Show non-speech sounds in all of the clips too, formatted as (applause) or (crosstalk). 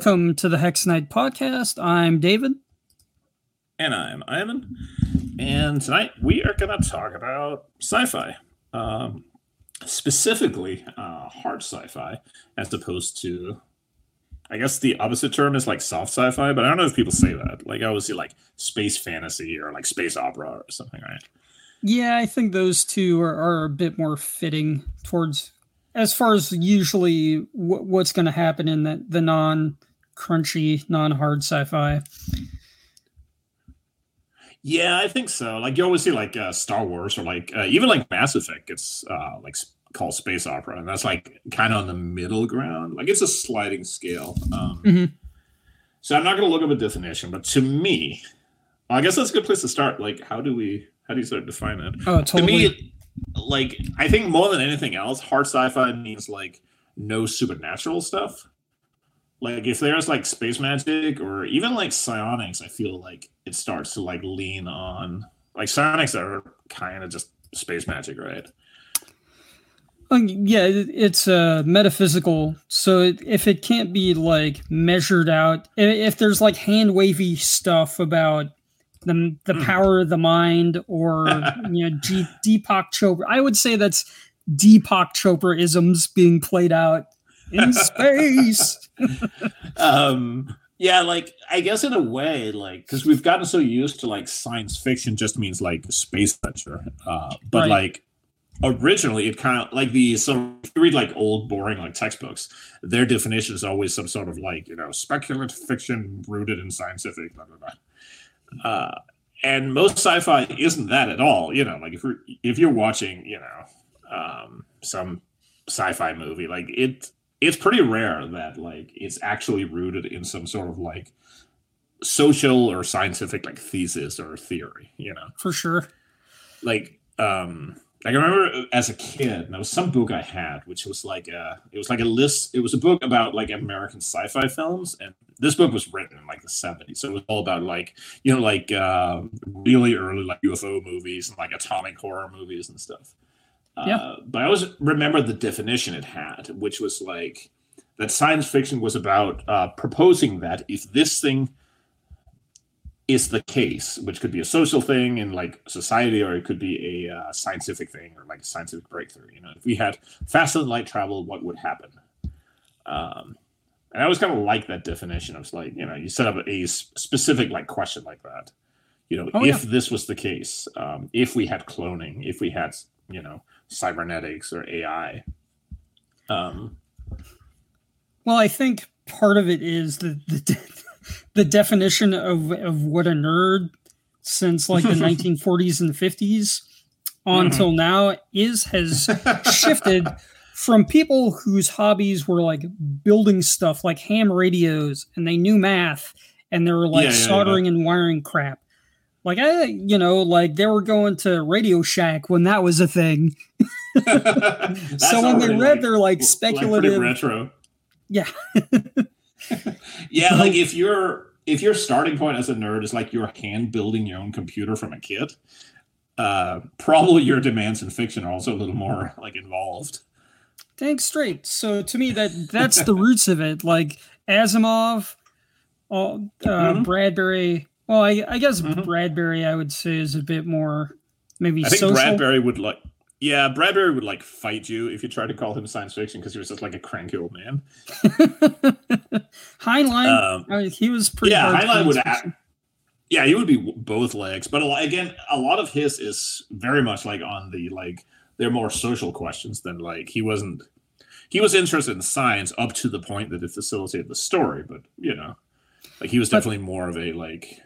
Welcome to the Hex Knight podcast. I'm David. And I'm Ivan. And tonight we are going to talk about sci fi, um, specifically uh, hard sci fi, as opposed to, I guess the opposite term is like soft sci fi, but I don't know if people say that. Like I always see like space fantasy or like space opera or something, right? Yeah, I think those two are, are a bit more fitting towards as far as usually what's going to happen in the, the non crunchy, non hard sci fi. Yeah, I think so. Like you always see like uh, Star Wars or like uh, even like Mass Effect gets uh, like called space opera, and that's like kind of on the middle ground. Like it's a sliding scale. Um, mm-hmm. So I'm not going to look up a definition, but to me, well, I guess that's a good place to start. Like, how do we how do you sort of define it? Oh, totally. To me, like I think more than anything else, hard sci-fi means like no supernatural stuff. Like if there's like space magic or even like psionics, I feel like it starts to like lean on like psionics are kind of just space magic, right? Yeah, it's uh, metaphysical. So if it can't be like measured out, if there's like hand wavy stuff about the the mm. power of the mind or (laughs) you know G, Deepak Chopra. I would say that's Deepak Chopra isms being played out in space. (laughs) um, yeah, like I guess in a way, like because we've gotten so used to like science fiction just means like space adventure, uh, but right. like originally it kind of like the so if you read like old boring like textbooks their definition is always some sort of like you know speculative fiction rooted in scientific blah blah blah uh, and most sci-fi isn't that at all. You know, like if you're if you're watching, you know, um, some sci-fi movie, like it it's pretty rare that like it's actually rooted in some sort of like social or scientific like thesis or theory. You know, for sure. Like um like I remember as a kid, there was some book I had, which was like a, it was like a list. It was a book about like American sci-fi films, and this book was written in like the '70s. So it was all about like you know like uh, really early like UFO movies and like atomic horror movies and stuff. Uh, yeah. Uh, but I always remember the definition it had, which was like that science fiction was about uh, proposing that if this thing is the case, which could be a social thing in like society, or it could be a uh, scientific thing or like a scientific breakthrough. You know, if we had faster than light travel, what would happen? Um, and I always kind of like that definition. of like, you know, you set up a specific like question like that. You know, oh, if yeah. this was the case, um, if we had cloning, if we had, you know, cybernetics or AI. Um, well, I think part of it is the, the (laughs) the definition of of what a nerd since like the (laughs) 1940s and 50s until mm-hmm. now is has shifted from people whose hobbies were like building stuff like ham radios and they knew math and they were like yeah, soldering yeah, yeah. and wiring crap like I, you know, like they were going to Radio Shack when that was a thing. (laughs) so when they read like, their like speculative like retro, yeah, (laughs) yeah, like if you're if your starting point as a nerd is like you're hand building your own computer from a kit, uh, probably your demands in fiction are also a little more like involved. Thanks, straight. So to me, that that's the roots of it. Like Asimov, all, uh, mm-hmm. Bradbury. Well, I, I guess mm-hmm. Bradbury, I would say, is a bit more maybe. I think social. Bradbury would like yeah, Bradbury would like fight you if you tried to call him science fiction because he was just like a cranky old man. (laughs) Heinlein, um, I mean, he was pretty. Yeah, Heinlein would. Act, yeah, he would be both legs, but again, a lot of his is very much like on the like they're more social questions than like he wasn't. He was interested in science up to the point that it facilitated the story, but you know, like he was definitely more of a like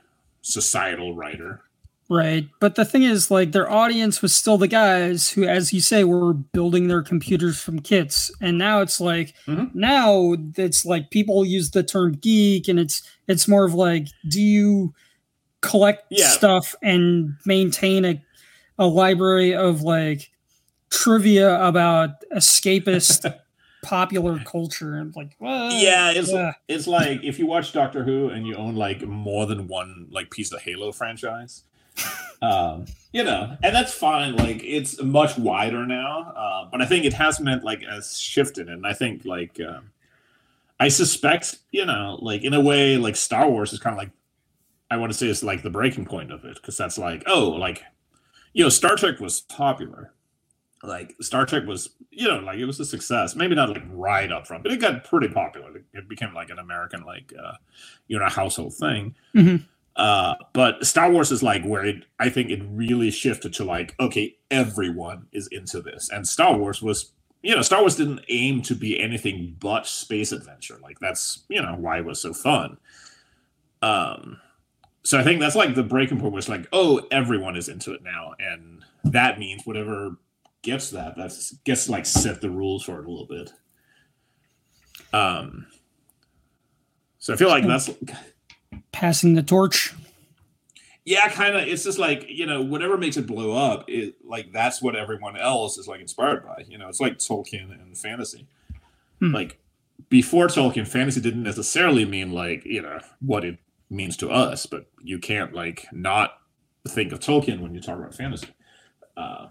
societal writer. Right. But the thing is, like, their audience was still the guys who, as you say, were building their computers from kits. And now it's like, mm-hmm. now it's like people use the term geek, and it's it's more of like, do you collect yeah. stuff and maintain a, a library of like trivia about (laughs) escapist popular culture and like yeah it's it's like if you watch doctor who and you own like more than one like piece of halo franchise (laughs) um, you know, and that's fine. Like it's much wider now, uh, but I think it has meant like has shifted, and I think like uh, I suspect, you know, like in a way, like Star Wars is kind of like I want to say it's like the breaking point of it because that's like, oh, like you know, Star Trek was popular. Like Star Trek was, you know, like it was a success. Maybe not like right up front, but it got pretty popular. It became like an American, like uh, you know, household thing. Mhm. Uh, but Star Wars is like where it, I think it really shifted to like, okay, everyone is into this, and Star Wars was, you know, Star Wars didn't aim to be anything but space adventure. Like that's, you know, why it was so fun. Um, so I think that's like the breaking point was like, oh, everyone is into it now, and that means whatever gets that, that's gets to, like set the rules for it a little bit. Um, so I feel like that's Passing the torch. yeah, kind of. It's just like you know, whatever makes it blow up, it like that's what everyone else is like inspired by. You know, it's like Tolkien and fantasy. Hmm. Like before Tolkien, fantasy didn't necessarily mean like you know what it means to us, but you can't like not think of Tolkien when you talk about fantasy. Uh,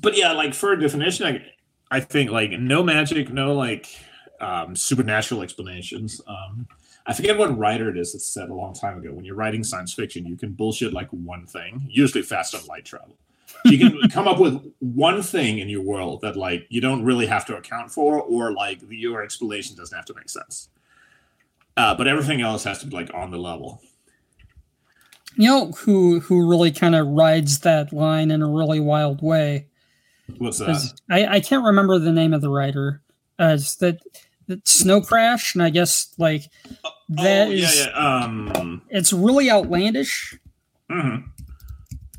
but yeah, like for a definition, I, I think like no magic, no like um, supernatural explanations. Um, I forget what writer it is that said a long time ago. When you're writing science fiction, you can bullshit like one thing, usually faster light travel. You can (laughs) come up with one thing in your world that like you don't really have to account for, or like your explanation doesn't have to make sense. Uh, but everything else has to be like on the level. You know who who really kind of rides that line in a really wild way? What's that? I, I can't remember the name of the writer. Uh, it's that, that Snow Crash, and I guess like that oh, is yeah, yeah. Um, it's really outlandish, mhm.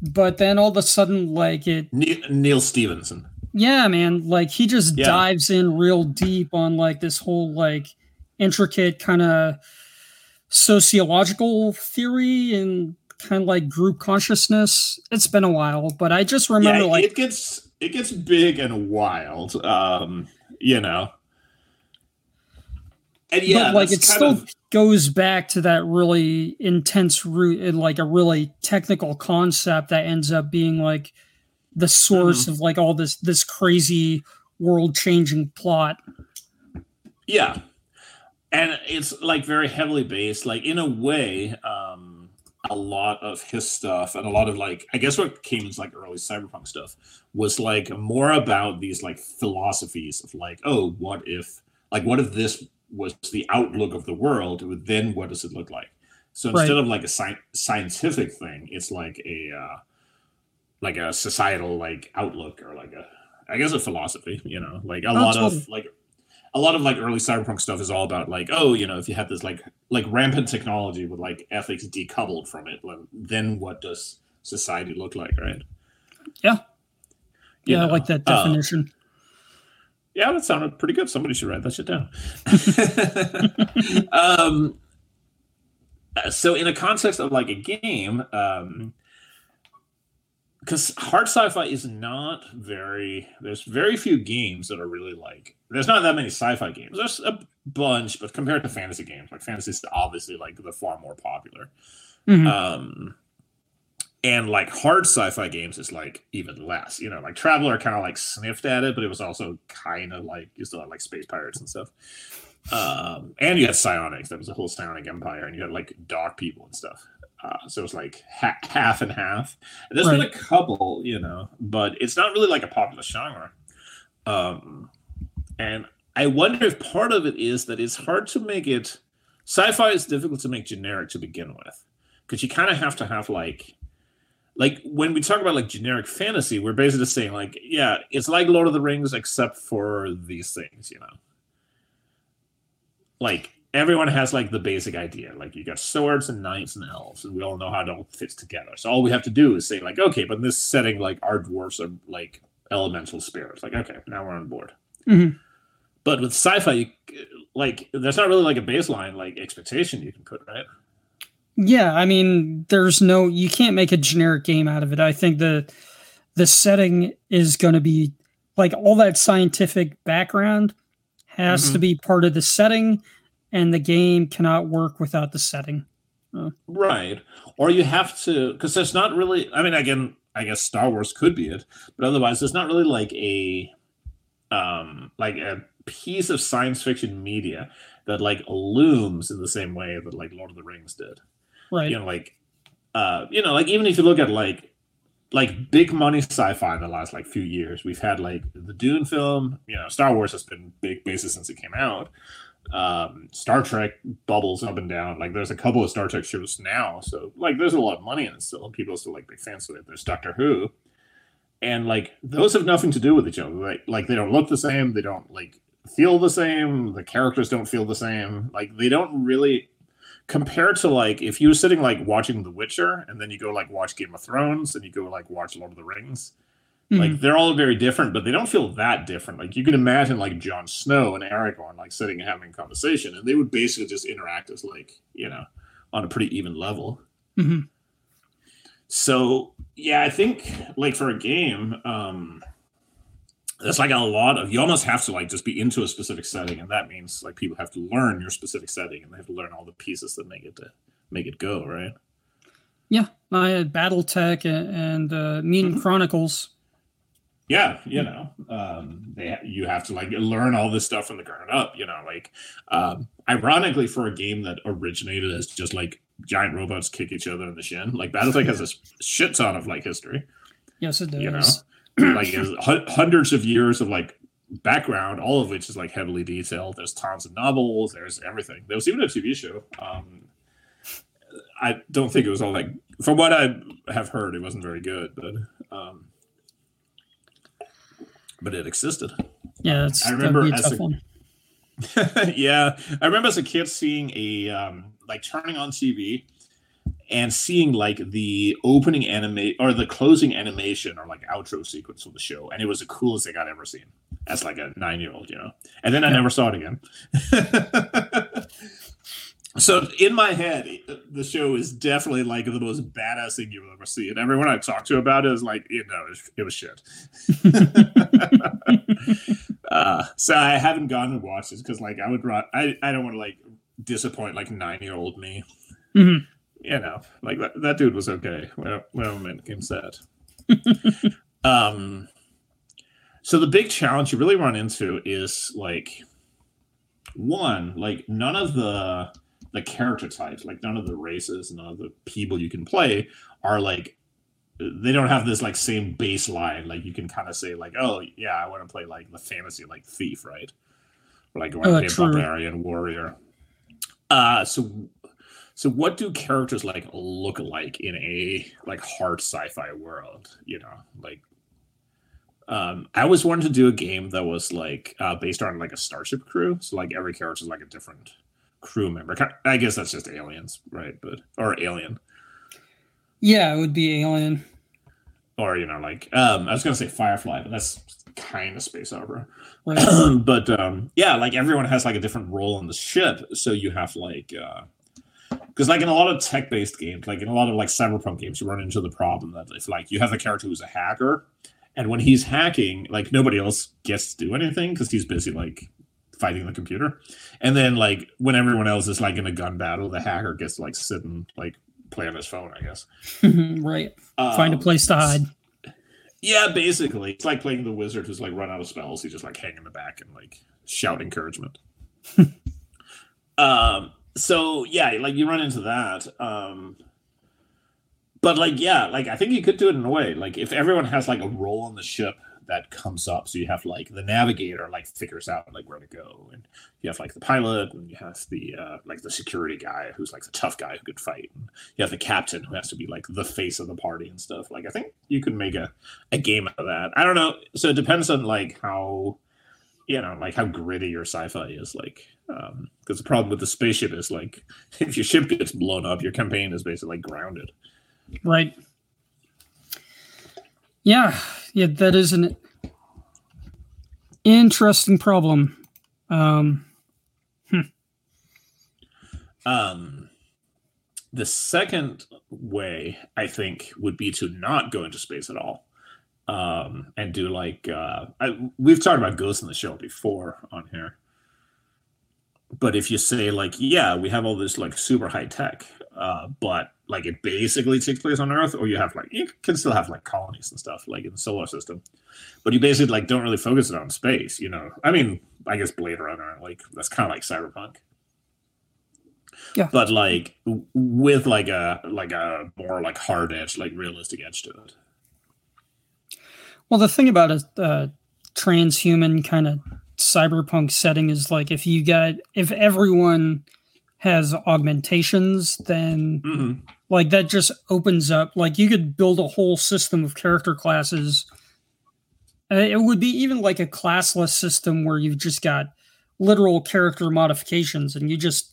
but then all of a sudden, like it, Neal, Neal Stephenson. yeah, man, like he just Yeah. dives in real deep on like this whole like intricate kind of sociological theory and kind of like group consciousness. It's been a while, but I just remember yeah, like it gets it gets big and wild. Um, you know. And yeah, but like it still of- goes back to that really intense root and like a really technical concept that ends up being like the source Mm-hmm. of like all this this crazy world changing plot Yeah. And it's like very heavily based, like in a way, um, a lot of his stuff and a lot of like I guess what came as like early cyberpunk stuff was like more about these like philosophies of like, oh, what if like what if this was the outlook of the world, then what does it look like? So Right. instead of like a sci- scientific thing, it's like a uh like a societal like outlook or like a I guess a philosophy, you know, like a Oh, lot totally. of like a lot of like early cyberpunk stuff is all about like oh you know if you have this like like rampant technology with like ethics decoupled from it like, then what does society look like right? Yeah. You yeah i like that uh, definition. Yeah that sounded pretty good. Somebody should write that shit down. (laughs) (laughs) Um uh, so in a context of like a game um because hard sci-fi is not very there's very few games that are really like there's not that many sci-fi games. There's a bunch but compared to fantasy games like fantasy is obviously like the far more popular. Mhm. um and like hard sci-fi games is like even less you know like Traveller kind of like sniffed at it but it was also kind of like you still had like space pirates and stuff. Um and you had psionics there was a whole psionic empire and you had like dark people and stuff uh, so it was like ha- half and half. And there's been a couple you know but it's not really like a popular genre. Um and i wonder if part of it is that it's hard to make it sci-fi is difficult to make generic to begin with because you kind of have to have like like when we talk about like generic fantasy we're basically just saying like yeah it's like lord of the rings except for these things you know? Like everyone has like the basic idea. Like you got swords and knights and elves and we all know how it all fits together. So all we have to do is say like okay but in this setting like our dwarfs are like elemental spirits. Like okay now we're on board. Mhm. but with sci-fi you, like there's not really like a baseline like expectation you can put right? Yeah, I mean, there's no you can't make a generic game out of it. I think the the setting is going to be like all that scientific background has to be part of the setting and the game cannot work without the setting. Right. Or you have to because there's not really I mean again, I guess Star Wars could be it, but otherwise there's not really like a um like a piece of science fiction media that like looms in the same way that like Lord of the Rings did. Right. You know, like uh, you know, like even if you look at like like big money sci-fi in the last like few years, we've had like the Dune film. You know, Star Wars has been big basis since it came out. Um, Star Trek bubbles up and down. Like there's a couple of Star Trek shows now, so like there's a lot of money in it still, and people still like big fans of it. There's Doctor Who, and like those have nothing to do with each other. Like, like they don't look the same. They don't like feel the same. The characters don't feel the same. Like they don't really compared to like if you were sitting like watching The Witcher and then you go like watch Game of Thrones and you go like watch Lord of the Rings. Mm-hmm. Like they're all very different, but they don't feel that different. Like you can imagine like Jon Snow and Aragorn like sitting and having a conversation, and they would basically just interact as like you know on a pretty even level. Mm-hmm. So yeah, I think like for a game, um, that's like a lot of you almost have to like just be into a specific setting and that means like people have to learn your specific setting and they have to learn all the pieces that make it to make it go right yeah i had battletech and, and uh, mean mm-hmm. chronicles yeah you know um they you have to like learn all this stuff from the ground up you know like um ironically for a game that originated as just like giant robots kick each other in the shin like battletech has a shit ton of like history yes it does you know like hundreds of years of like background, all of which is like heavily detailed. There's tons of novels. There's everything. There was even a TV show. Um, I don't think it was all like from what I have heard, it wasn't very good, but um, but it existed. Yeah, I remember as a, (laughs) yeah, I remember as a kid seeing a um, like turning on TV and seeing like the opening anime or the closing animation or like outro sequence of the show, and it was the coolest thing I'd ever seen as like a nine year old, you know. And then I never saw it again. (laughs) so in my head, the show is definitely like the most badass thing you'll ever see, and everyone I talk to about it is like, you know, it was, it was shit. (laughs) uh, so I haven't gone and watched it because like I would, I I don't want to like disappoint like nine year old me. Mm-hmm you know, like that, that dude was okay when, when it came set. (laughs) um, so the big challenge you really run into is like one, like none of the the character types, like none of the races, none of the people you can play are like they don't have this like same baseline. Like you can kind of say like, oh yeah, I want to play like the fantasy like thief, right? Or, like I want to uh, play true. barbarian warrior. Uh, so so what do characters like look like in a like hard sci-fi world? You know, like um, I always wanted to do a game that was like uh, based on like a starship crew. So like every character is like a different crew member. I guess that's just aliens, right? But or alien. Yeah, it would be alien. Or you know, like um, I was gonna say Firefly, but that's kind of space opera. Right. (clears throat) but um, yeah, like everyone has like a different role on the ship, so you have like uh, because like in a lot of tech-based games, like in a lot of like cyberpunk games, you run into the problem that if like you have a character who's a hacker, and when he's hacking, like nobody else gets to do anything because he's busy like fighting the computer, and then like when everyone else is like in a gun battle, the hacker gets to like sit and like play on his phone, I guess. (laughs) right. Um, Find a place to hide. Yeah, basically, it's like playing the wizard who's like run out of spells. He just like hang in the back and like shout encouragement. (laughs) um so yeah, like you run into that. Um, but like yeah, like I think you could do it in a way. Like if everyone has like a role on the ship that comes up, so you have like the navigator like figures out like where to go, and you have like the pilot, and you have the uh, like the security guy who's like the tough guy who could fight. And you have the captain who has to be like the face of the party and stuff. Like I think you could make a a game out of that. I don't know. So it depends on like how you know like how gritty your sci-fi is like because um, the problem with the spaceship is like (laughs) if your ship gets blown up, your campaign is basically like grounded. Right. Yeah, yeah, that is an interesting problem. Um, hmm. um, the second way I think would be to not go into space at all, um, and do like uh, I, we've talked about Ghost in the Shell before on here but if you say like yeah we have all this like super high tech uh, but like it basically takes place on Earth, or you have like you can still have like colonies and stuff like in the solar system, but you basically like don't really focus it on space. You know, I mean, I guess Blade Runner, like that's kind of like cyberpunk. Yeah. But like with like a like a more like hard edge, like realistic edge to it. Well, the thing about a, transhuman kind of cyberpunk setting is like if you got if everyone has augmentations, then Mm-hmm. Like that just opens up like you could build a whole system of character classes. It would be even like a classless system where you've just got literal character modifications, and you just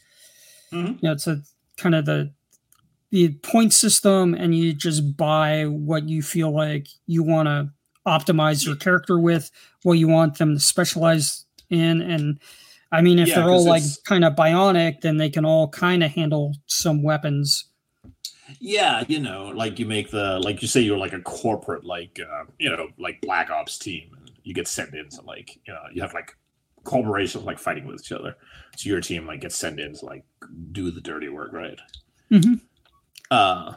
Mhm. you know it's a kind of the the point system, and you just buy what you feel like you want to optimize your character with, what you want them to specialize in, and I mean, if Yeah, they're all like kind of bionic, then they can all kind of handle some weapons. Yeah, you know, like you make the like you say you're like a corporate like uh, you know like black ops team, and you get sent in to like you know you have like corporations like fighting with each other. So your team like gets sent in to like do the dirty work, right? Mm-hmm. Uh,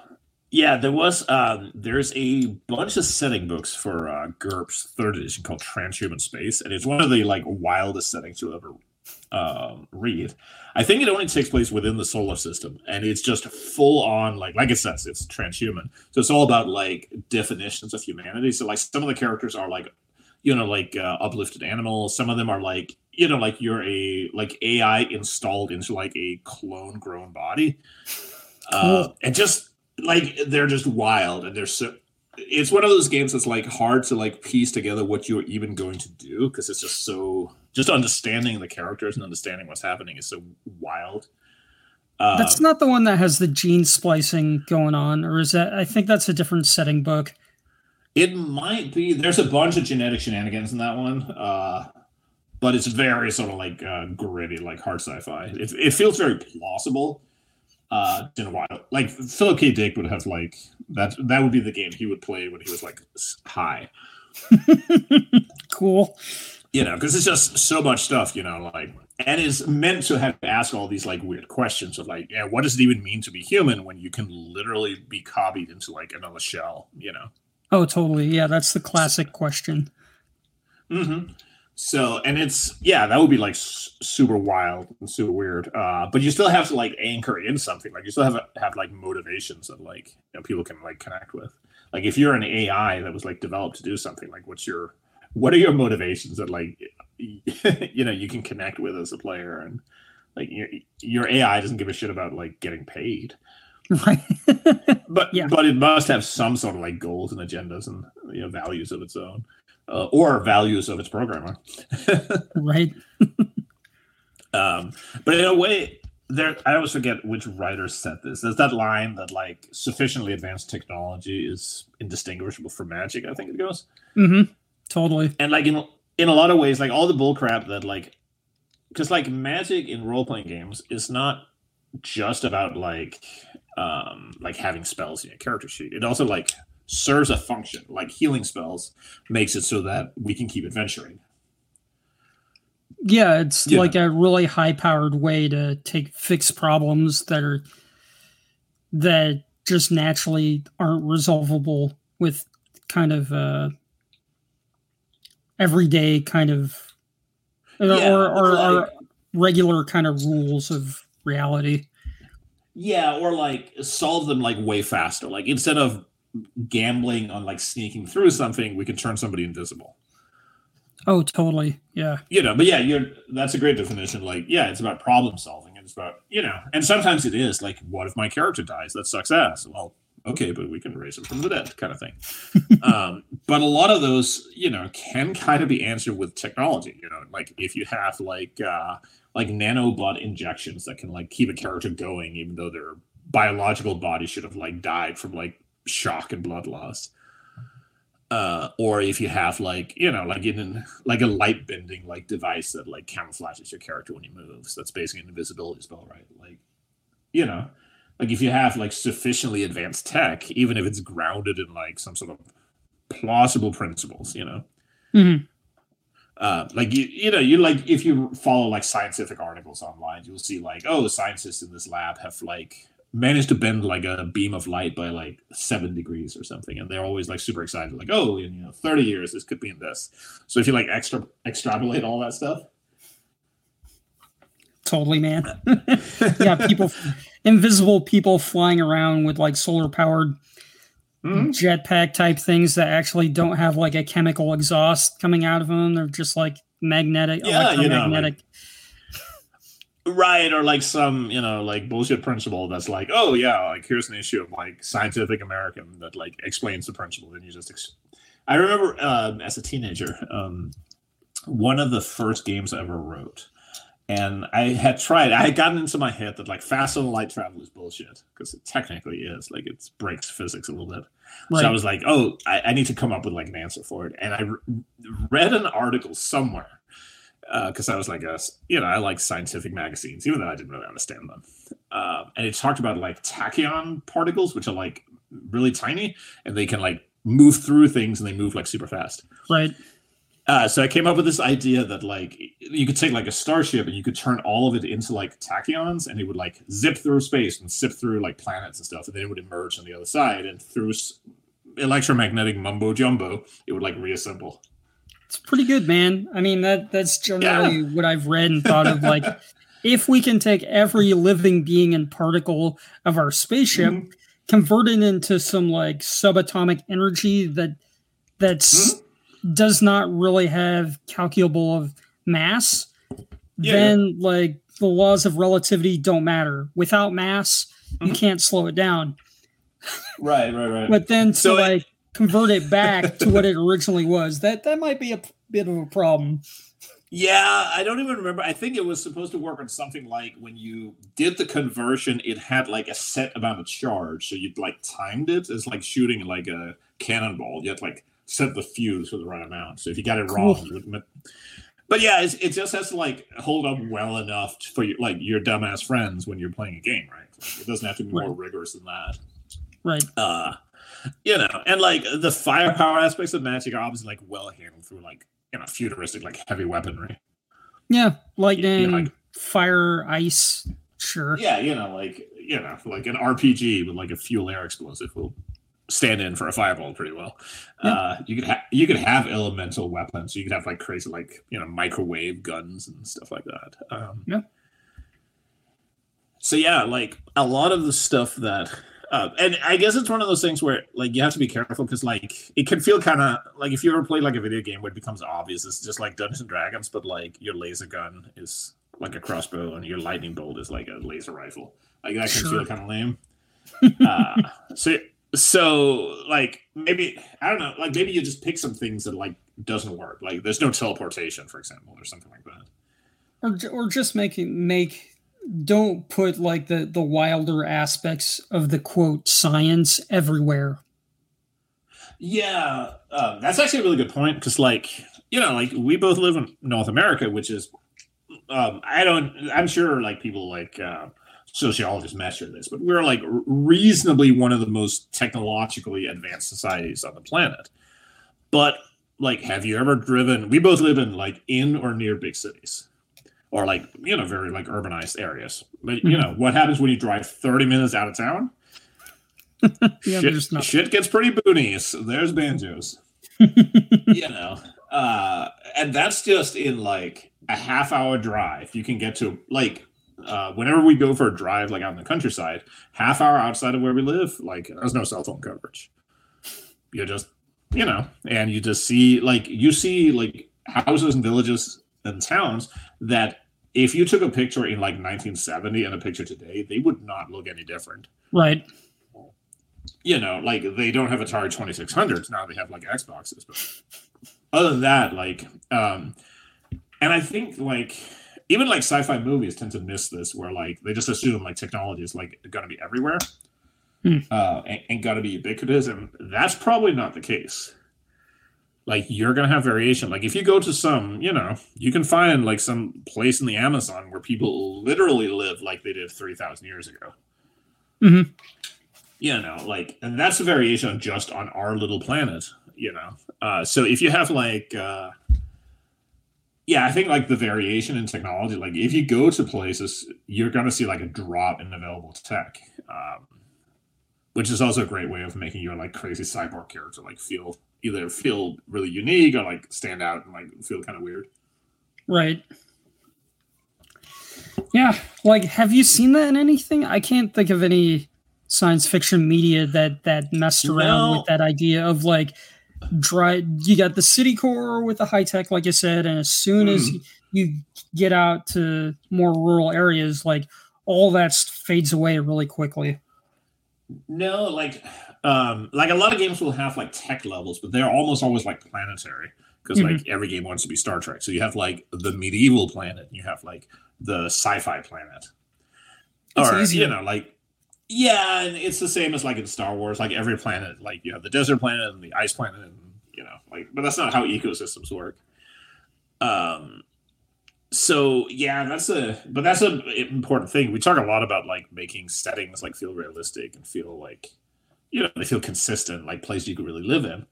yeah, there was um, there's a bunch of setting books for uh, GURPS third edition called Transhuman Space, and it's one of the like wildest settings you'll ever um, read. I think it only takes place within the solar system, and it's just full on like like it says it's transhuman. So it's all about like definitions of humanity. So like some of the characters are like you know like uh, uplifted animals. Some of them are like you know like you're a like AI installed into like a clone grown body, uh, Cool. and just like they're just wild and they're so. It's one of those games that's like hard to like piece together what you're even going to do because it's just so just understanding the characters and understanding what's happening is so wild. Um, That's not the one that has the gene splicing going on, or is that? I think that's a different setting book. It might be. There's a bunch of genetic shenanigans in that one, uh, but it's very sort of like uh, gritty, like hard sci-fi. It, it feels very plausible. Uh, in a while, like Philip K. Dick would have like that. That would be the game he would play when he was like high. (laughs) Cool. you know, because it's just so much stuff, you know, like, and is meant to have to ask all these like weird questions of like, yeah, what does it even mean to be human when you can literally be copied into like another shell, you know? Oh, totally. Yeah, that's the classic question. Mm-hmm. So, and it's yeah, that would be like super wild and super weird. Uh, but you still have to like anchor in something. Like you still have have like motivations that like you know, people can like connect with. Like if you're an AI that was like developed to do something, like what's your what are your motivations that like (laughs) you know you can connect with as a player and like your your AI doesn't give a shit about like getting paid. Right. But (laughs) Yeah. but it must have some sort of like goals and agendas and you know values of its own. Uh, or values of its programmer. (laughs) right. Um, but in a way, there I always forget which writer said this. There's that line that like sufficiently advanced technology is indistinguishable from magic. I think it goes, Mm-hmm. Totally. and like in in a lot of ways, like all the bullcrap that like, because like magic in role playing games is not just about like um like having spells in your character sheet. It also like serves a function. Like healing spells makes it so that we can keep adventuring. Yeah, it's Yeah. like a really high-powered way to take fix problems that are that just naturally aren't resolvable with kind of uh everyday kind of Yeah, or, or, like- or regular kind of rules of reality. Yeah, or like solve them like way faster. Like instead of gambling on like sneaking through something, we can turn somebody invisible. Oh, totally. Yeah. You know, but yeah, you're that's a great definition. Like, yeah, it's about problem solving. It's about, you know, and sometimes it is like, what if my character dies? That sucks ass. Well, okay, but we can raise him from the dead, kind of thing. (laughs) um, but a lot of those, you know, can kind of be answered with technology. You know, like if you have like uh like nanobot injections that can like keep a character going even though their biological body should have like died from like shock and blood loss. Uh or if you have like you know like in an, like a light bending like device that like camouflages your character when he moves. That's basically an invisibility spell right? Like you know like if you have like sufficiently advanced tech even if it's grounded in like some sort of plausible principles you know? Mhm. uh, like you, you know, you like if you follow like scientific articles online, you'll see like, oh, scientists in this lab have like managed to bend like a beam of light by like seven degrees or something, and they're always like super excited, like, oh, you know, thirty years this could be in this. So if you like extra extrapolate all that stuff, totally, man. (laughs) yeah, people, invisible people flying around with like solar powered mm-hmm. jetpack type things that actually don't have like a chemical exhaust coming out of them. They're just like magnetic, yeah, electromagnetic. You know, like, right or like some you know like bullshit principle that's like oh yeah like here's an issue of like scientific american that like explains the principle and you just ex- i remember um, as a teenager um, one of the first games i ever wrote and i had tried i had gotten into my head that like faster than light travel is bullshit because it technically is like it breaks physics a little bit right. so i was like oh I, I, need to come up with like an answer for it and I re- read an article somewhere because uh, I was like, a, you know, I like scientific magazines, even though I didn't really understand them. Uh, and it talked about like tachyon particles, which are like really tiny, and they can like move through things, and they move like super fast. Right. Uh, so I came up with this idea that like you could take like a starship and you could turn all of it into like tachyons, and it would like zip through space and zip through like planets and stuff, and then it would emerge on the other side, and through electromagnetic mumbo jumbo, it would like reassemble. It's pretty good, man. I mean that that's generally yeah. what I've read and thought of. Like, (laughs) if we can take every living being and particle of our spaceship, mm-hmm. convert it into some like subatomic energy that that's mm-hmm. does not really have calculable of mass, yeah. then like the laws of relativity don't matter. Without mass, mm-hmm. you can't slow it down. Right, right, right. But then to so like it- convert it back to what it originally was. That that might be a bit of a problem. Yeah, I don't even remember. I think it was supposed to work on something like when you did the conversion, it had like a set amount of charge. So you'd like timed it as like shooting like a cannonball. You had like set the fuse for the right amount. So if you got it cool. wrong, but yeah, it just has to like hold up well enough for your like your dumbass friends when you're playing a game, right? Like, it doesn't have to be right. more rigorous than that. Right. Uh you know, and like the firepower aspects of magic are obviously like well handled through like you know futuristic like heavy weaponry. Yeah, lightning, you know, like, fire, ice, sure. Yeah, you know, like you know, like an RPG with like a fuel air explosive will stand in for a fireball pretty well. Yeah. Uh, you could have you could have elemental weapons. You could have like crazy like you know microwave guns and stuff like that. Um, yeah. So yeah, like a lot of the stuff that uh, and I guess it's one of those things where like you have to be careful because like it can feel kind of like if you ever play like a video game where it becomes obvious it's just like Dungeons and Dragons, but like your laser gun is like a crossbow and your lightning bolt is like a laser rifle. Like that can sure. feel kind of lame. (laughs) uh, so so like maybe I don't know, like maybe you just pick some things that like doesn't work. Like there's no teleportation, for example, or something like that. Or or just making make don't put like the the wilder aspects of the quote science everywhere. Yeah, uh, that's actually a really good point because, like, you know, like we both live in North America, which is, um, I don't, I'm sure like people like uh, sociologists measure this, but we're like reasonably one of the most technologically advanced societies on the planet. But like, have you ever driven? We both live in like in or near big cities or like you know very like urbanized areas. But you mm-hmm. know what happens when you drive 30 minutes out of town? (laughs) yeah, shit, not... shit gets pretty boonies. There's banjos. (laughs) you know, uh, and that's just in like a half hour drive. You can get to like uh, whenever we go for a drive, like out in the countryside, half hour outside of where we live, like there's no cell phone coverage. You just, you know, and you just see like you see like houses and villages and towns that if you took a picture in like 1970 and a picture today, they would not look any different. Right. You know, like they don't have Atari 2600s now; they have like Xboxes. But other than that, like, um, and I think like even like sci-fi movies tend to miss this, where like they just assume like technology is like going to be everywhere, hmm. uh, and, and got to be ubiquitous, and that's probably not the case like you're gonna have variation. Like if you go to some, you know, you can find like some place in the Amazon where people literally live like they did three thousand years ago. Mm-hmm. You know, like, and that's a variation just on our little planet. You know, uh, so if you have like, uh, yeah, I think like the variation in technology, like if you go to places, you're going to see like a drop in available tech, um, which is also a great way of making your like crazy cyborg character like feel either feel really unique or like stand out and like feel kind of weird. Right. Yeah, like have you seen that in anything? I can't think of any science fiction media that that messed around no. with that idea of like dry you got the city core with the high tech like you said and as soon mm. as hmm. you get out to more rural areas like all that fades away really quickly no like um like a lot of games will have like tech levels but they're almost always like planetary because mm-hmm. like every game wants to be star trek so you have like the medieval planet you have like the sci-fi planet it's or easier. you know like yeah, and it's the same as like in Star Wars. Like every planet, like you have the desert planet and the ice planet, and you know, like, but that's not how ecosystems work. Um, so yeah, that's a but that's an important thing. We talk a lot about like making settings like feel realistic and feel like you know they feel consistent, like places you could really live in.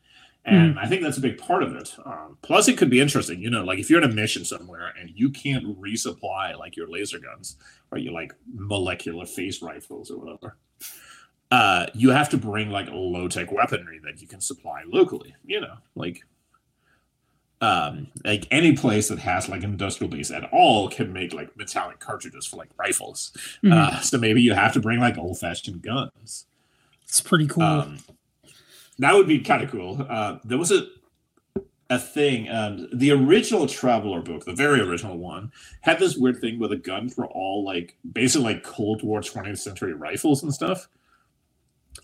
And mm. I think that's a big part of it. Um, plus, it could be interesting, you know, like if you're in a mission somewhere and you can't resupply like your laser guns or your like molecular phase rifles or whatever, uh, you have to bring like low tech weaponry that you can supply locally. You know, like um, like any place that has like an industrial base at all can make like metallic cartridges for like rifles. Mm. Uh, so maybe you have to bring like old fashioned guns. It's pretty cool. Um, that would be kind of cool. Uh, there was a a thing. Um, the original Traveller book, the very original one, had this weird thing where the guns were all like basically like Cold War 20th century rifles and stuff.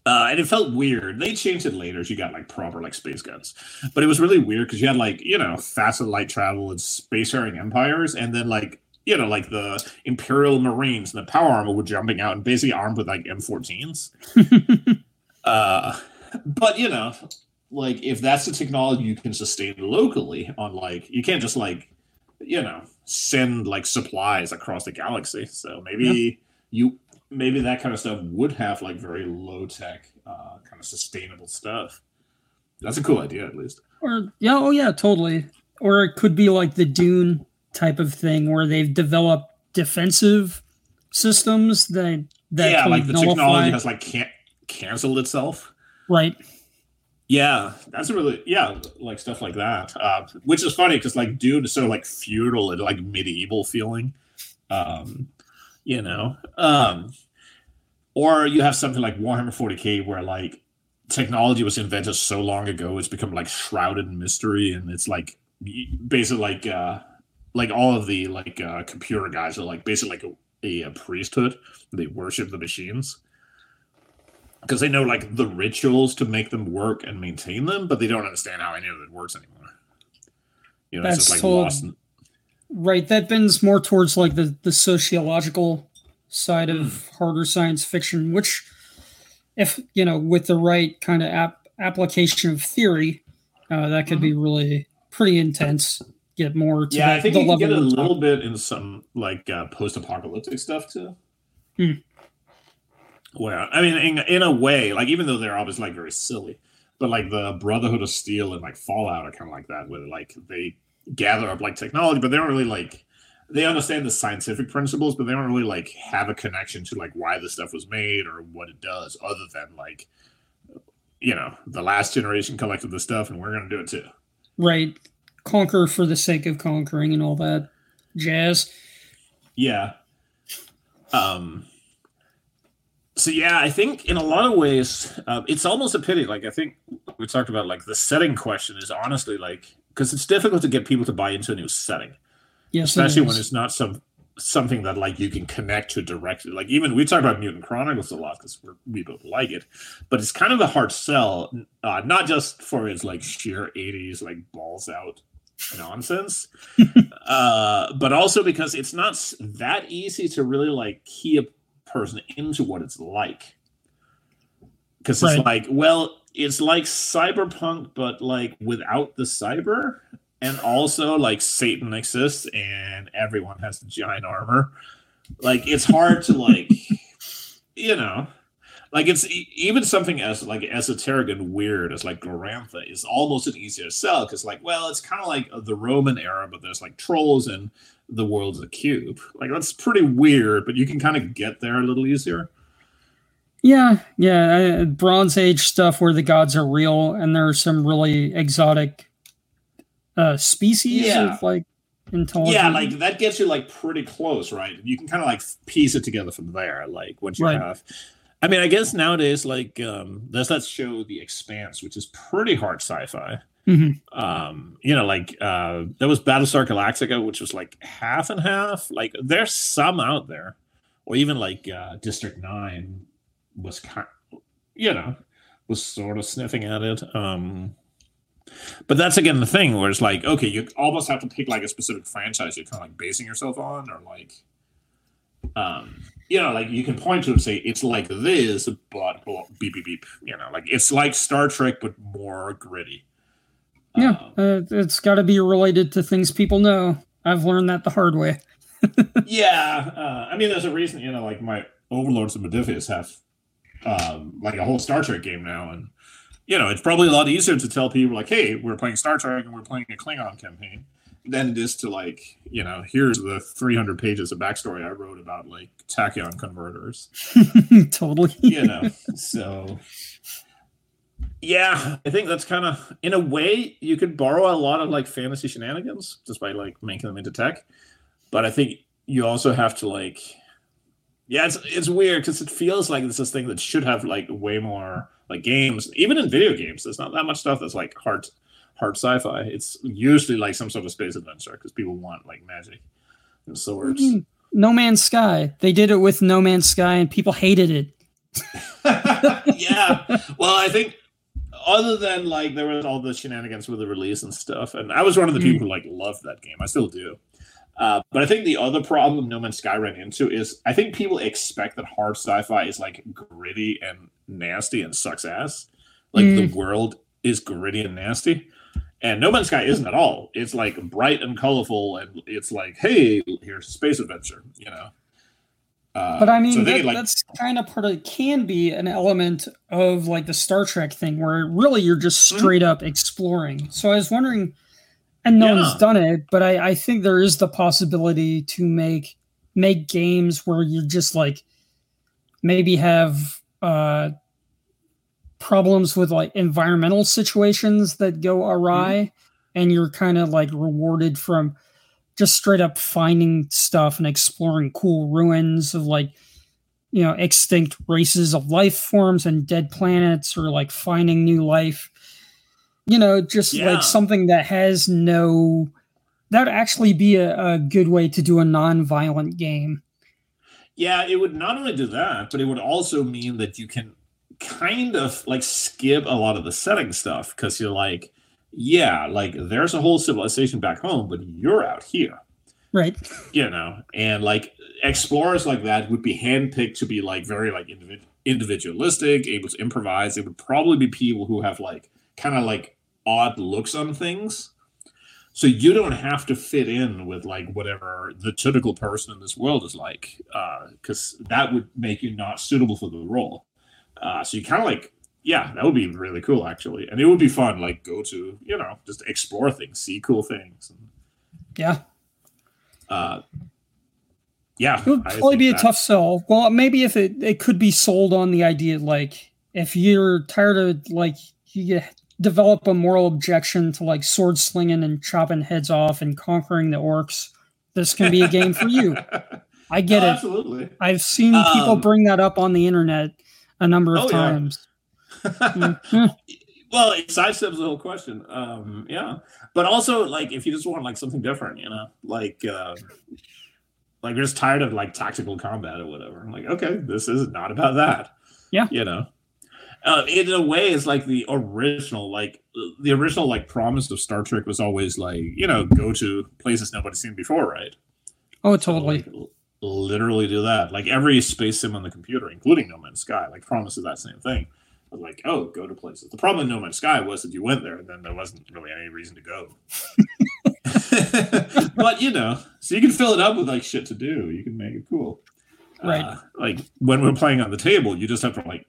Uh, and it felt weird. They changed it later. So you got like proper like space guns, but it was really weird because you had like you know fast light travel and spacefaring empires, and then like you know like the Imperial Marines and the power armor were jumping out and basically armed with like M14s. (laughs) uh, but you know, like if that's the technology you can sustain locally on like you can't just like you know send like supplies across the galaxy. So maybe yeah. you maybe that kind of stuff would have like very low tech uh, kind of sustainable stuff. That's a cool idea at least. Or yeah, oh yeah, totally. Or it could be like the Dune type of thing where they've developed defensive systems that that yeah, like the nullify. technology has like can't canceled itself. Right. Yeah, that's really yeah, like stuff like that. Uh, which is funny because like Dune is so like feudal and like medieval feeling. Um, you know. Um or you have something like Warhammer 40k where like technology was invented so long ago it's become like shrouded in mystery and it's like basically like uh like all of the like uh computer guys are like basically like a, a priesthood they worship the machines because they know like the rituals to make them work and maintain them, but they don't understand how any of it works anymore. You know, That's it's just like lost. Right, that bends more towards like the the sociological side of mm. harder science fiction, which, if you know, with the right kind of app application of theory, uh, that could mm-hmm. be really pretty intense. Get more. yeah, the, I think you can get a little bit in some like uh, post-apocalyptic stuff too. Hmm. Well, I mean, in, in a way, like even though they're obviously like very silly, but like the Brotherhood of Steel and like Fallout are kind of like that, where like they gather up like technology, but they don't really like they understand the scientific principles, but they don't really like have a connection to like why the stuff was made or what it does, other than like you know the last generation collected the stuff and we're gonna do it too. Right, conquer for the sake of conquering and all that jazz. Yeah. Um so yeah, I think in a lot of ways, uh, it's almost a pity. Like I think we talked about, like the setting question is honestly like because it's difficult to get people to buy into a new setting, yes, especially it when it's not some something that like you can connect to directly. Like even we talk about Mutant Chronicles a lot because we both like it, but it's kind of a hard sell, uh, not just for its like sheer '80s like balls out nonsense, (laughs) uh, but also because it's not that easy to really like key a person into what it's like. Because it's right. like, well, it's like cyberpunk, but like without the cyber, and also like Satan exists and everyone has giant armor. Like it's hard to like, (laughs) you know. Like it's even something as like esoteric and weird as like Glorantha is almost an easier sell because like well it's kind of like the Roman era but there's like trolls and the world's a cube like that's pretty weird but you can kind of get there a little easier. Yeah, yeah, uh, Bronze Age stuff where the gods are real and there are some really exotic uh species Yeah. of like intelligent. Yeah, like that gets you like pretty close, right? You can kind of like piece it together from there, like what you Right. have. I mean, I guess nowadays, like um, there's that show, The Expanse, which is pretty hard sci-fi. Mhm. Um, you know, like uh, there was Battlestar Galactica, which was like half and half. Like there's some out there, or even like uh, District Nine was kind, you know, was sort of sniffing at it. Um, but that's again the thing where it's like, okay, you almost have to pick like a specific franchise you're kind of like basing yourself on, or like, um, you know, like you can point to and say it's like this, but beep beep beep. You know, like it's like Star Trek but more gritty. Yeah, Um, uh, it's got to be related to things people know. I've learned that the hard way. (laughs) yeah. Uh, I mean, there's a reason. You know, like my overlords of Modiphius have um, like a whole Star Trek game now, and you know, it's probably a lot easier to tell people like, "Hey, we're playing Star Trek and we're playing a Klingon campaign," than it is to like, you know, here's the 300 pages of backstory I wrote about like tachyon converters. (laughs) totally. You know, so yeah, I think that's kind of in a way you could borrow a lot of like fantasy shenanigans just by like making them into tech, but I think you also have to like yeah, it's it's weird because it feels like it's this thing that should have like way more like games. Even in video games, there's not that much stuff that's like hard hard sci-fi. It's usually like some sort of space adventure because people want like magic and swords. Mm, No Man's Sky. They did it with No Man's Sky, and people hated it. (laughs) yeah. Well, I think other than like there was all the shenanigans with the release and stuff, and I was one of the Mm. people who like loved that game. I still do. Uh, but I think the other problem No Man's Sky ran into is I think people expect that hard sci-fi is like gritty and nasty and sucks ass. Like the world is gritty and nasty. And No Man's Sky isn't at all. It's like bright and colorful, and it's like, hey, here's space adventure, you know. Uh, But I mean, so that, like, that's kind of part of it can be an element of like the Star Trek thing, where really you're just Mhm. straight up exploring. So I was wondering, and no Yeah. one's done it, but I, I think there is the possibility to make make games where you just like maybe have uh problems with like environmental situations that go awry Mm-hmm. and you're kind of like rewarded from just straight up finding stuff and exploring cool ruins of like you know extinct races of life forms and dead planets or like finding new life you know just Yeah. like something that has no that would actually be a, a good way to do a non-violent game Yeah, it would not only do that, but it would also mean that you can kind of like skip a lot of the setting stuff because you're like, yeah, like there's a whole civilization back home, but you're out here, right you know, and like explorers like that would be handpicked to be like very like individ- individualistic, able to improvise. It would probably be people who have like kind of like odd looks on things. So you don't have to fit in with like whatever the typical person in this world is like, uh, because that would make you not suitable for the role. Uh, so you kind of like, yeah, that would be really cool actually, and it would be fun. Like go to you know just explore things, see cool things. And, yeah uh, yeah, it would probably be a that- tough sell well maybe if it it could be sold on the idea like if you're tired of like you get, develop a moral objection to like sword slinging and chopping heads off and conquering the orcs this can be a game for you (laughs) i get No, it Absolutely. I've seen people Um, bring that up on the internet a number of Oh, yeah. times. (laughs) Mhm. well, it sidesteps the whole question. Um, yeah, but also like if you just want like something different, you know, like uh, like you're just tired of like tactical combat or whatever. I'm like, okay, this is not about that. Yeah. you know. Uh, in a way, it's like the original, like the original, like promise of Star Trek was always like, you know, go to places nobody's seen before, right? Oh, So, totally. like, l- literally do that. Like every space sim on the computer, including No Man's Sky, like promises that same thing. Like, oh, go to places. The problem with No Man's Sky was that you went there and then there wasn't really any reason to go. (laughs) but you know, so you can fill it up with like shit to do. You can make it cool. Right. Uh, like when we're playing on the table, you just have to like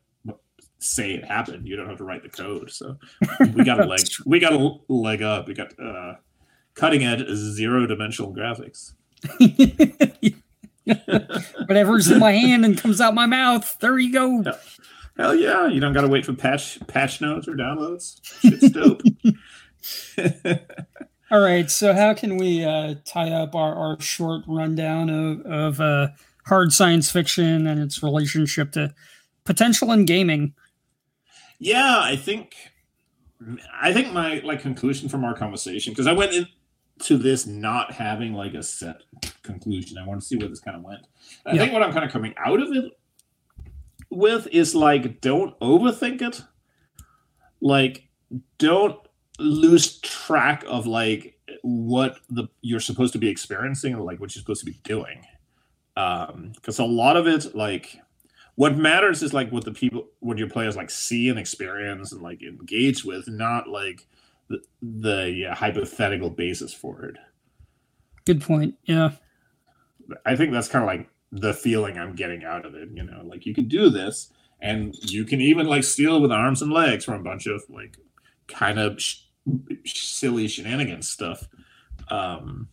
say it happened. You don't have to write the code. So we got a leg. we got a leg up. We got uh, cutting edge zero dimensional graphics. (laughs) (laughs) Whatever's in my hand and comes out my mouth, there you go. Hell yeah! You don't got to wait for patch patch notes or downloads. Shit's dope. (laughs) (laughs) All right, so how can we uh, tie up our, our short rundown of, of uh, hard science fiction and its relationship to potential in gaming? Yeah, I think I think my like conclusion from our conversation because I went into this not having like a set conclusion. I want to see where this kind of went. I yeah. think what I'm kind of coming out of it with is like don't overthink it. Like don't lose track of like what the you're supposed to be experiencing like what you're supposed to be doing um because a lot of it like what matters is like what the people what your players like see and experience and like engage with not like the, the hypothetical basis for it. Good point yeah. I think that's kind of like the feeling i'm getting out of it you know like you can do this and you can even like steal with arms and legs from a bunch of like kind of sh- silly shenanigans stuff. Um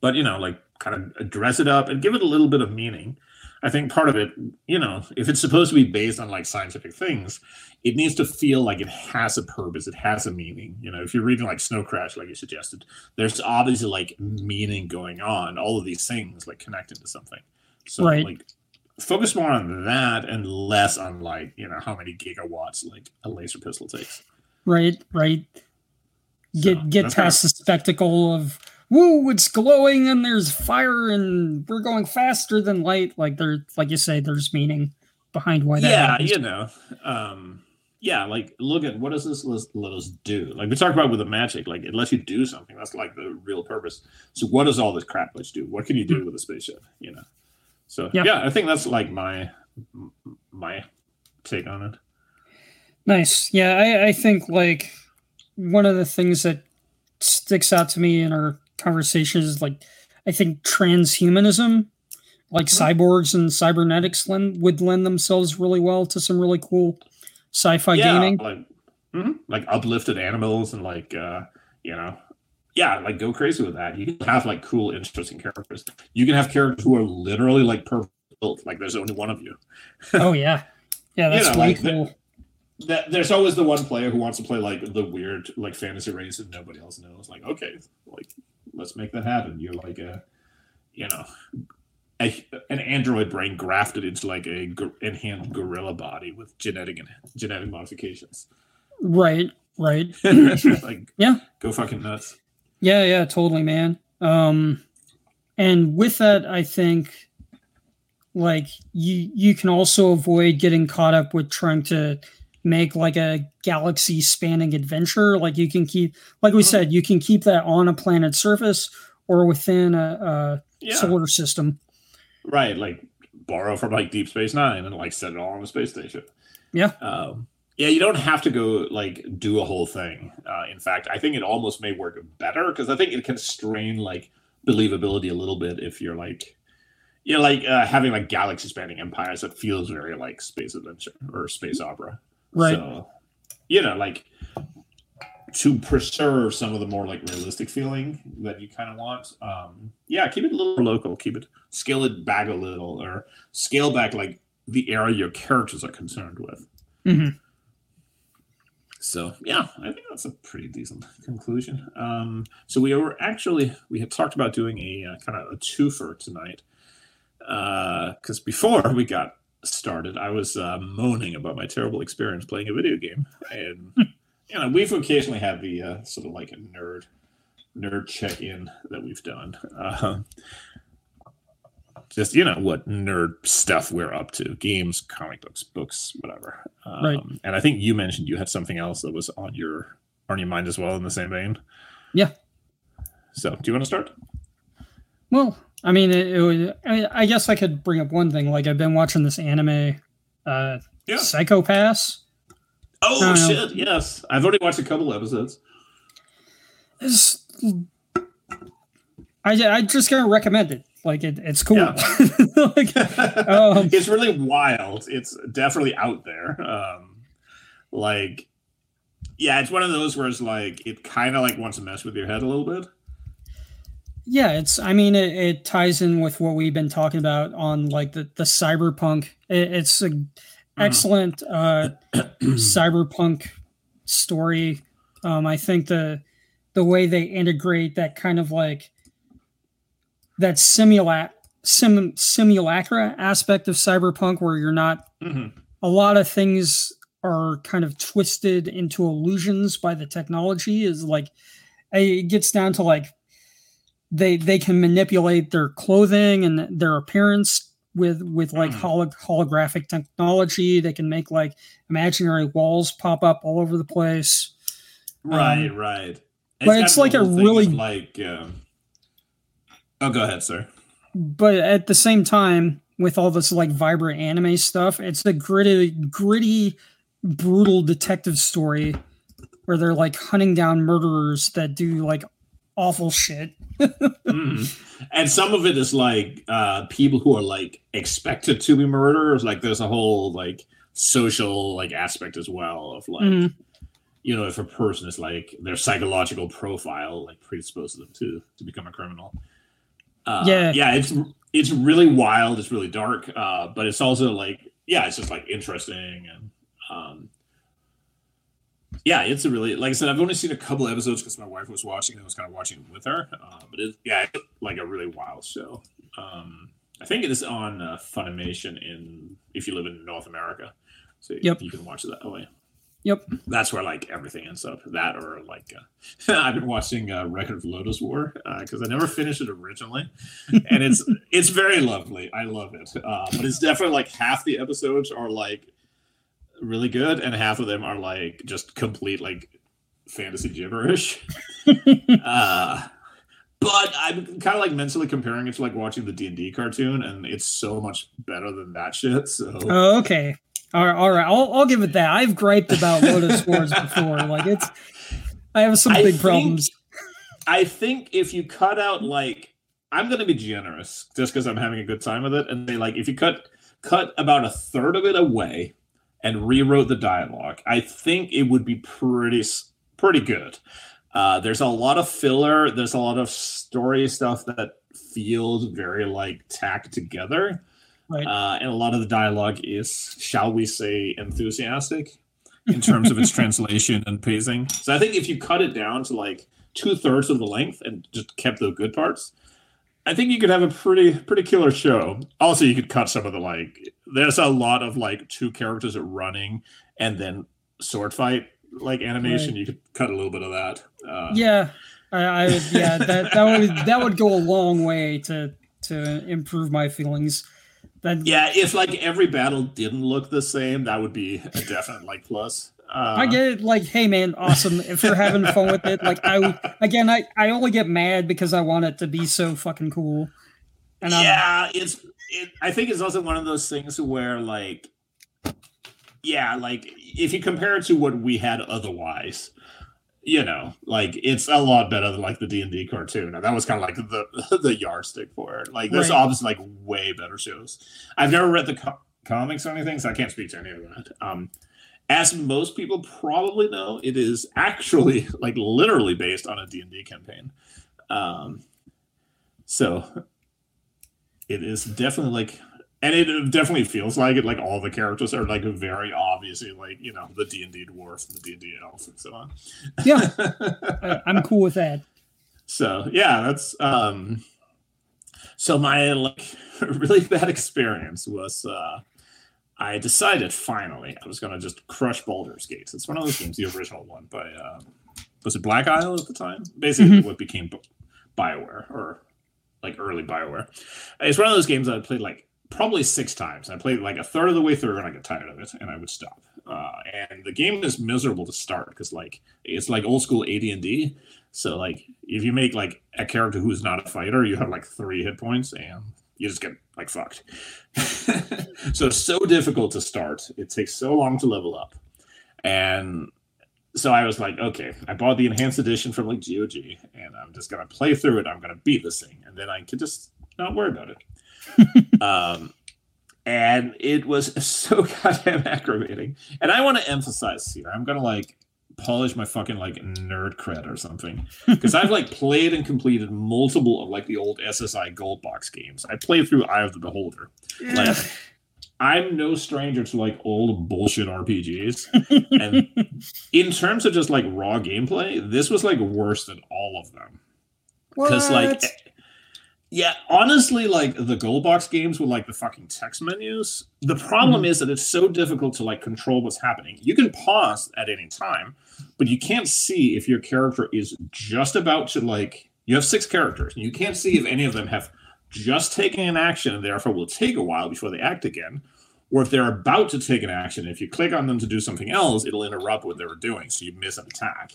but you know like kind of dress it up and give it a little bit of meaning I think part of it, you know, if it's supposed to be based on like scientific things, it needs to feel like it has a purpose, it has a meaning. You know, if you're reading like Snow Crash, like you suggested, there's obviously like meaning going on, all of these things like connected to something. So right. like focus more on that and less on like, you know, how many gigawatts like a laser pistol takes. Right, right. Get so, get past kind of, the spectacle of woo, it's glowing and there's fire and we're going faster than light. Like there, like you say, there's meaning behind why that. Yeah, happens. you know, um, yeah, like look at what does this let, let us do? Like we talked about with the magic, like it lets you do something. That's like the real purpose. So what does all this crap let you do? What can you do with a spaceship? You know. So yeah, yeah I think that's like my my take on it. Nice. Yeah, I, I think like one of the things that sticks out to me in our conversations like I think transhumanism, like mm-hmm. cyborgs and cybernetics, lend, would lend themselves really well to some really cool sci-fi yeah, gaming. Like, mm-hmm. like uplifted animals and like uh, you know, yeah, like go crazy with that. You can have like cool, interesting characters. You can have characters who are literally like perfect. Like there's only one of you. oh yeah, yeah, (laughs) that's you know, way like, cool. That there's always the one player who wants to play like the weird like fantasy race that nobody else knows. Like okay, like let's make that happen. You're like a, you know, a, an android brain grafted into like a enhanced gorilla body with genetic and genetic modifications. Right, right. (laughs) like, (clears throat) yeah, go fucking nuts. Yeah, yeah, totally, man. Um, and with that, I think like you you can also avoid getting caught up with trying to make like a galaxy spanning adventure. Like you can keep, like we mm-hmm. said, you can keep that on a planet surface or within a, a yeah. solar system. Right. Like borrow from like Deep Space Nine and like set it all on a space station. Yeah. Um, yeah, you don't have to go like do a whole thing. Uh, in fact, I think it almost may work better because I think it can strain like believability a little bit if you're like, you know, like uh, having like galaxy spanning empires that feels very like space adventure or space opera. Right. So, you know, like to preserve some of the more like realistic feeling that you kind of want. Um, yeah, keep it a little local. Keep it scale it back a little, or scale back like the area your characters are concerned with. Mm-hmm. So yeah, I think that's a pretty decent conclusion. Um, so we were actually we had talked about doing a uh, kind of a twofer tonight because uh, before we got started, I was uh, moaning about my terrible experience playing a video game, (laughs) and you know we've occasionally had the uh, sort of like a nerd nerd check in that we've done. Uh, just you know what nerd stuff we're up to games comic books books whatever. Um, right. and i think you mentioned you had something else that was on your on your mind as well in the same vein. Yeah. So do you want to start? Well I mean, it, it was, I, I, guess I could bring up one thing. Like, I've been watching this anime, uh, yeah. Psycho-Pass. Oh shit! Know. Yes, I've already watched a couple episodes. It's, I I just gonna recommend it. Like, it, it's cool. Yeah. (laughs) like, um, it's really wild. It's definitely out there. Um, like, yeah, it's one of those where it's like it kind of like wants to mess with your head a little bit. Yeah, it's. I mean, it, it ties in with what we've been talking about on like the the cyberpunk. It, it's an excellent uh, (clears throat) cyberpunk story. Um, I think the the way they integrate that kind of like that simula sim, simulacra aspect of cyberpunk where you're not Mhm. a lot of things are kind of twisted into illusions by the technology is like it gets down to like they they can manipulate their clothing and their appearance with with like holo- holographic technology they can make like imaginary walls pop up all over the place Right, Um, right. but it's like a of, really- like. Um, oh, go ahead, sir. but at the same time with all this like vibrant anime stuff it's a gritty gritty brutal detective story where they're like hunting down murderers that do like awful shit Mhm. And some of it is like uh, people who are like expected to be murderers. Like there's a whole like social like aspect as well of like Mhm. you know if a person is like their psychological profile like predisposes them to to become a criminal. Uh, Yeah. yeah, it's it's really wild. It's really dark, uh, but it's also like yeah, it's just like interesting and um, yeah, it's a really like I said. I've only seen a couple episodes because my wife was watching. and I was kind of watching with her, uh, but it, yeah, it's like a really wild show. Um, I think it is on uh, Funimation in if you live in North America, so Yep. you can watch it that way. Yep. That's where like everything ends up. That or like uh, (laughs) I've been watching uh, Record of Lodoss War because I never finished it originally, and it's it's very lovely. I love it, uh, but it's definitely like half the episodes are like really good, and half of them are like just complete like fantasy gibberish. (laughs) uh, but I'm kind of like mentally comparing it to like watching the D and D cartoon, and it's so much better than that shit. So. Oh okay. All right all right. I'll, I'll give it that. I've griped about Lodoss wars (laughs) before. Like it's i have some I big think- problems. I think if you cut out like I'm gonna be generous just because I'm having a good time with it, and they like if you cut cut about a third of it away and rewrote the dialogue, I think it would be pretty pretty good. Uh, there's a lot of filler. There's a lot of story stuff that feels very like tacked together, Right. uh, and a lot of the dialogue is, shall we say, enthusiastic in terms of its (laughs) translation and pacing. So I think if you cut it down to like two thirds of the length and just kept the good parts, I think you could have a pretty pretty killer show. Also, you could cut some of the like. There's a lot of like two characters running and then sword fight like animation. Right. You could cut a little bit of that. Uh, yeah I, I would yeah that that would that would go a long way to to improve my feelings that yeah. If like every battle didn't look the same, that would be a definite like plus. Uh, I get it. Like, hey, man, awesome. If you're having fun with it, like, I again, I I only get mad because I want it to be so fucking cool. And I'm, yeah, it's. It, I think it's also one of those things where, like, yeah, like if you compare it to what we had otherwise, you know, like it's a lot better than like the D and D cartoon. And that was kind of like the (laughs) the yardstick for it. Like, there's Right. obviously like way better shows. I've never read the co- comics or anything, so I can't speak to any of that. Um, as most people probably know, it is actually (laughs) like literally based on a D and D campaign. Um, so it is definitely like and it definitely feels like it like all the characters are like very obviously like you know the d&d dwarf and the d&d elf and so on Yeah. (laughs) I'm cool with that. so yeah that's um so my like (laughs) really bad experience was uh i decided finally i was gonna just crush Baldur's Gate. it's one of those games the original one by uh was it black isle at the time? Basically what became Bi- bioware or like early bioware. It's one of those games i played like probably six times. I played like a third of the way through and i got tired of it and i would stop. Uh, and the game is miserable to start because like it's like old school AD&D so like if you make like a character who's not a fighter, you have like three hit points and you just get like fucked. (laughs) so it's so difficult to start. It takes so long to level up. And so I was like, okay, I bought the enhanced edition from like GOG and I'm just gonna play through it. I'm gonna beat this thing, and then I can just not worry about it. (laughs) um, and it was (laughs) so goddamn aggravating. And I want to emphasize here, I'm gonna like polish my fucking like nerd cred or something (laughs) because I've like played and completed multiple of like the old SSI Gold Box games. I played through Eye of the Beholder. Like, I'm no stranger to like old bullshit RPGs, (laughs) and in terms of just like raw gameplay, this was like worse than all of them. Because like yeah, honestly, like the gold box games with like the fucking text menus, the problem mm-hmm. is that it's so difficult to like control what's happening. You can pause at any time, but you can't see if your character is just about to like. You have six characters, and you can't see if any of them have just taken an action and therefore will take a while before they act again, or if they're about to take an action. If you click on them to do something else, it'll interrupt what they were doing, so you miss an attack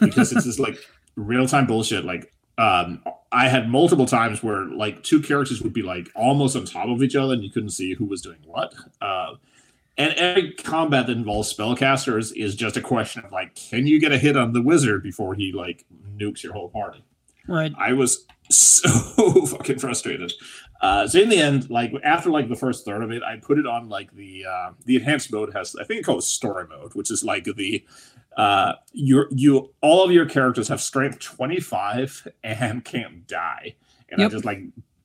because it's just like real time bullshit. Like um, I had multiple times where like two characters would be like almost on top of each other and you couldn't see who was doing what. Uh, and every combat that involves spellcasters is just a question of like, can you get a hit on the wizard before he like nukes your whole party? Right. I was (laughs) so (laughs) fucking frustrated. Uh, so in the end, like after like the first third of it, I put it on like the uh, the enhanced mode has I think it's called story mode, which is like the uh, you you all of your characters have strength 25 and can't die. And yep. I just like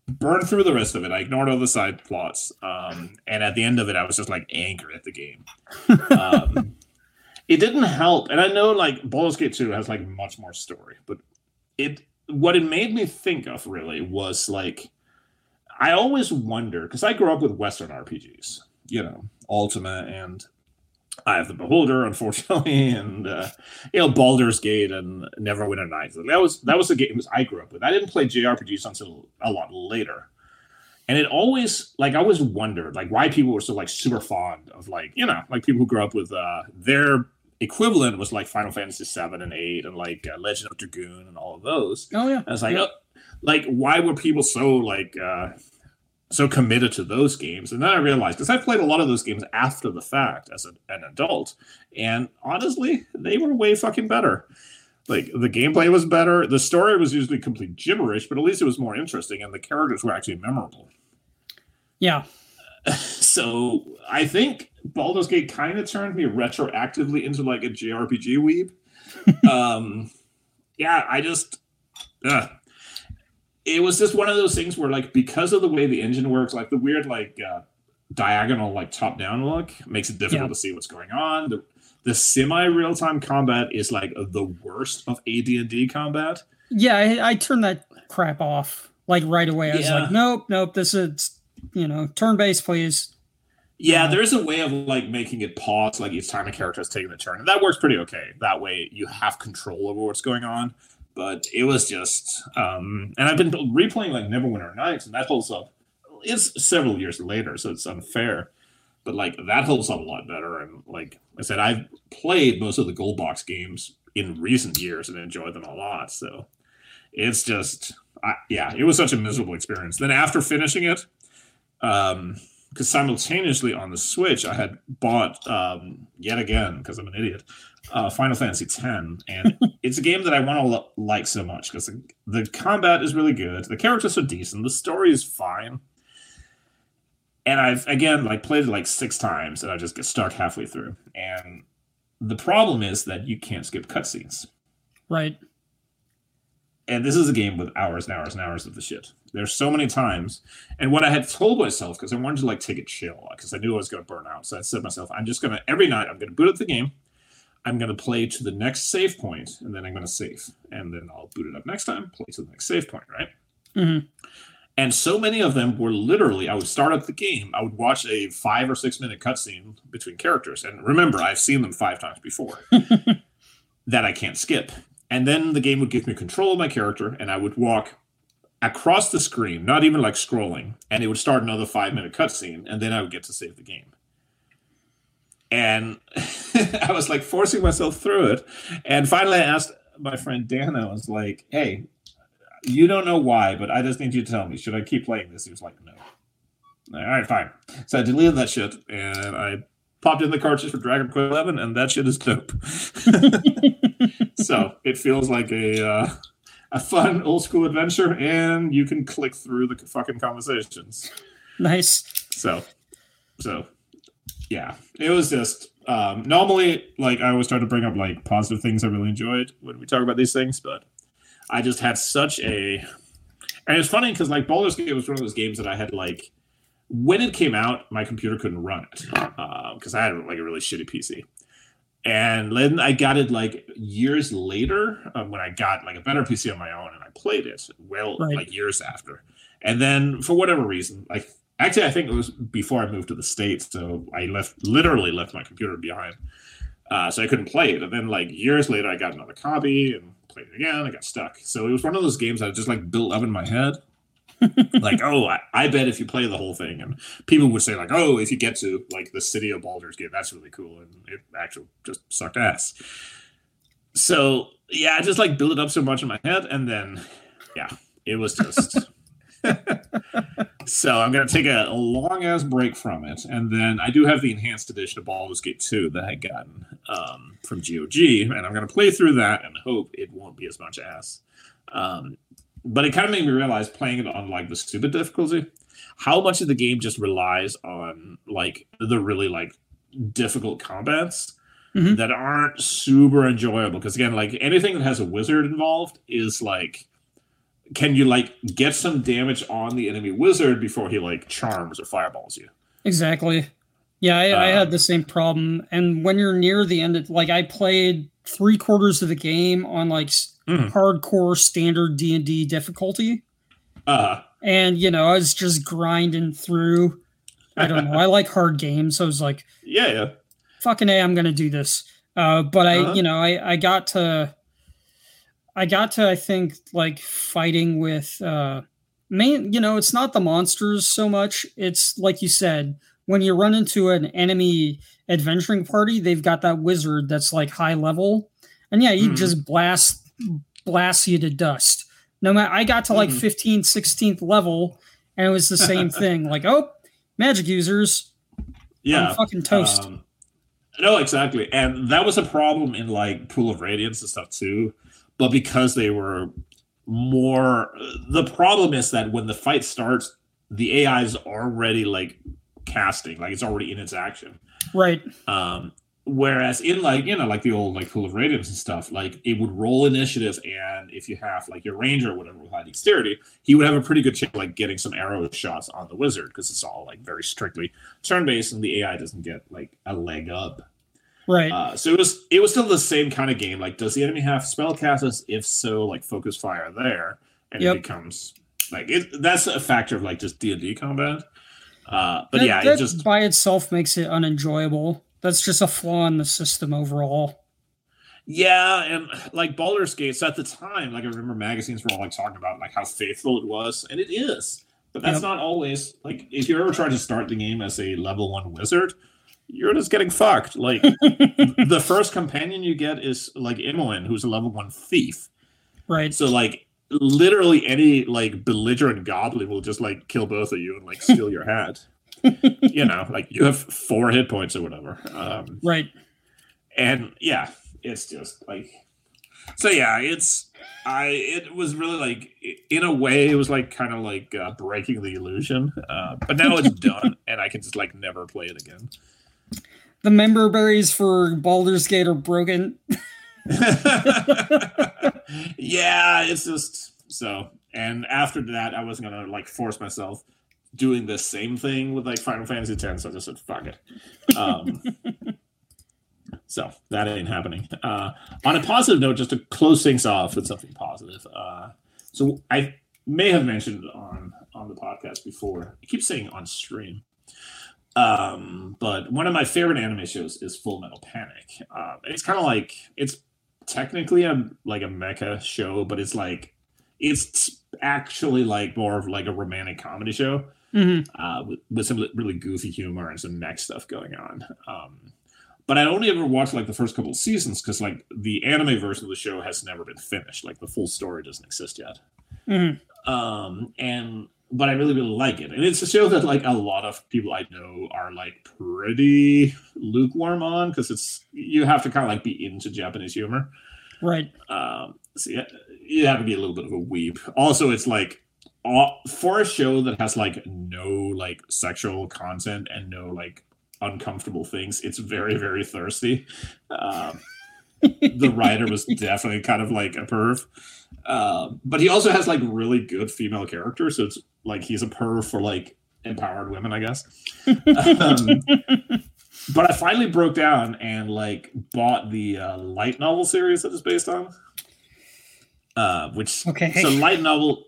burned through the rest of it. I ignored all the side plots. Um, and at the end of it, I was just like angry at the game. Um, (laughs) it didn't help. And I know like Baldur's Gate 2 has like much more story, but it what it made me think of really was like I always wonder because I grew up with Western RPGs, you know, Ultima and Eye of the Beholder, unfortunately, (laughs) and uh, you know Baldur's Gate and Neverwinter Nights. That was that was the games I grew up with. I didn't play JRPGs until a lot later, and it always like I always wondered like why people were so like super fond of like you know like people who grew up with uh, their equivalent was like Final Fantasy seven and eight and like uh, Legend of Dragoon and all of those. Oh yeah, and it's like yeah. oh, like why were people so like uh, so committed to those games. And then I realized because I played a lot of those games after the fact as a, an adult, and honestly, they were way fucking better. Like the gameplay was better, the story was usually complete gibberish, but at least it was more interesting, and the characters were actually memorable. Yeah. (laughs) So I think Baldur's Gate kind of turned me retroactively into like a JRPG weeb. (laughs) um, yeah, I just, uh, it was just one of those things where like because of the way the engine works like the weird like uh, diagonal like top down look makes it difficult yeah. to see what's going on the, the semi real-time combat is like the worst of AD&D combat yeah I, I turned that crap off like right away I was like nope nope this is you know turn based please yeah, uh, there's a way of like making it pause like each time a character is taking a turn. And that works pretty okay. That way you have control over what's going on but it was just um and i've been replaying like neverwinter nights and that holds up it's several years later so it's unfair but like that holds up a lot better and like i said i've played most of the gold box games in recent years and enjoyed them a lot so it's just I, yeah it was such a miserable experience. Then after finishing it um because simultaneously on the switch i had bought um yet again because i'm an idiot uh, Final Fantasy X, and (laughs) it's a game that I want to lo- like so much because the, the, combat is really good, the characters are decent, the story is fine, and I've again like played it like six times, and I just get stuck halfway through. And the problem is that you can't skip cutscenes, right? And this is a game with hours and hours and hours of the shit. There's so many times, and what I had told myself because I wanted to like take a chill because I knew I was going to burn out, so I said to myself, I'm just gonna every night I'm gonna boot up the game. I'm going to play to the next save point, and then I'm going to save, and then I'll boot it up next time, play to the next save point, right? Mm-hmm. And so many of them were literally, I would start up the game, I would watch a five or six minute cutscene between characters, and remember, I've seen them five times before (laughs) that I can't skip. And then the game would give me control of my character, and I would walk across the screen, not even like scrolling, and it would start another five minute cutscene, and then I would get to save the game and (laughs) I was like forcing myself through it. And finally, I asked my friend Dan. I was like, "Hey, you don't know why, but I just need you to tell me. Should I keep playing this?" He was like, "No." All right, fine. So I deleted that shit, and I popped in the cartridge for Dragon Quest Eleven, and that shit is dope. (laughs) so it feels like a uh, a fun old school adventure, and you can click through the fucking conversations. Nice. So, so yeah, it was just um, normally like I always try to bring up like positive things I really enjoyed when we talk about these things, but I just had such a and it's funny because like Baldur's Gate was one of those games that I had like when it came out, my computer couldn't run it because uh, I had like a really shitty PC. And then I got it like years later um, when I got like a better PC on my own and I played it well right. like years after. And then for whatever reason, like actually I think it was before I moved to the States, so I left literally left my computer behind. Uh, so I couldn't play it. And then like years later I got another copy and played it again. I got stuck. So it was one of those games that just like built up in my head. (laughs) like, oh, I, I, bet if you play the whole thing, and people would say like, oh, if you get to like the city of Baldur's Gate, that's really cool, and it actually just sucked ass. So yeah, I just like built it up so much in my head, and then yeah, it was just. (laughs) so I'm gonna take a, a long ass break from it, and then I do have the enhanced edition of Baldur's Gate 2 that I gotten um, from GOG, and I'm gonna play through that and hope it won't be as much ass. Um, but it kind of made me realize playing it on like the stupid difficulty, how much of the game just relies on like the really like difficult combats mm-hmm. that aren't super enjoyable. Because again, like anything that has a wizard involved is like, can you like get some damage on the enemy wizard before he like charms or fireballs you? Exactly. Yeah, I, uh, I had the same problem. And when you're near the end, of, like I played three quarters of the game on like mm. hardcore standard D and D difficulty. Uh, and you know, I was just grinding through. I don't know. I like hard games, so I was like, (laughs) yeah, yeah, fucking a, I'm gonna do this. Uh, but I, uh-huh. you know, I I got to, I got to, I think like fighting with, uh, main, you know, it's not the monsters so much. It's like you said, when you run into an enemy adventuring party, they've got that wizard that's like high level, and yeah, he mm. just blast blasts you to dust. No matter, I got to like mm. 15th, 16th level, and it was the same (laughs) thing. Like, oh, magic users, yeah, I'm fucking toast. Um, no, exactly, and that was a problem in like Pool of Radiance and stuff too. But because they were more, the problem is that when the fight starts, the AI is already like casting, like it's already in its action. Right. Um, whereas in like you know like the old like pool of radiance and stuff like it would roll initiative and if you have like your ranger or whatever with high dexterity he would have a pretty good chance like getting some arrow shots on the wizard because it's all like very strictly turn-based and the ai doesn't get like a leg up right uh, so it was it was still the same kind of game like does the enemy have spell casters if so like focus fire there and yep. it becomes like it that's a factor of like just d&d combat uh, but that, yeah, that it just by itself makes it unenjoyable. That's just a flaw in the system overall. Yeah, and like Baldur's Gate so at the time, like I remember magazines were all like talking about like how faithful it was, and it is. But that's yep. not always like if you're ever trying to start the game as a level one wizard, you're just getting fucked. Like (laughs) the first companion you get is like Imoen, who's a level one thief. Right. So like literally any like belligerent goblin will just like kill both of you and like steal your hat. (laughs) you know, like you have four hit points or whatever. Um, right. And yeah, it's just like so. Yeah, it's I. It was really like in a way, it was like kind of like uh, breaking the illusion. Uh, but now it's (laughs) done, and I can just like never play it again. The member berries for Baldur's Gate are broken. (laughs) yeah, it's just so. And after that, I wasn't gonna like force myself doing the same thing with like Final Fantasy X, so I just said fuck it. Um, (laughs) so that ain't happening. Uh, on a positive note, just to close things off with something positive. Uh, so I may have mentioned on on the podcast before. I keep saying on stream. Um, but one of my favorite anime shows is Full Metal Panic. Um, it's kind of like it's technically a like a mecha show, but it's like it's actually like more of like a romantic comedy show mm-hmm. uh, with, with, some really goofy humor and some neck stuff going on. Um, but I only ever watched like the first couple of seasons because like the anime version of the show has never been finished. Like the full story doesn't exist yet. Mm-hmm. Um, and but I really really like it, and it's a show that like a lot of people I know are like pretty lukewarm on because it's you have to kind of like be into Japanese humor, right? Um, so yeah, you have to be a little bit of a weeb. Also, it's like all, for a show that has like no like sexual content and no like uncomfortable things, it's very very thirsty. Um, the writer was (laughs) definitely kind of like a perv. Um, but he also has like really good female characters, so it's like he's a perv for like empowered women, I guess. um, (laughs) but I finally broke down and like bought the uh, light novel series that it's based on. Uh, which okay, so light novel,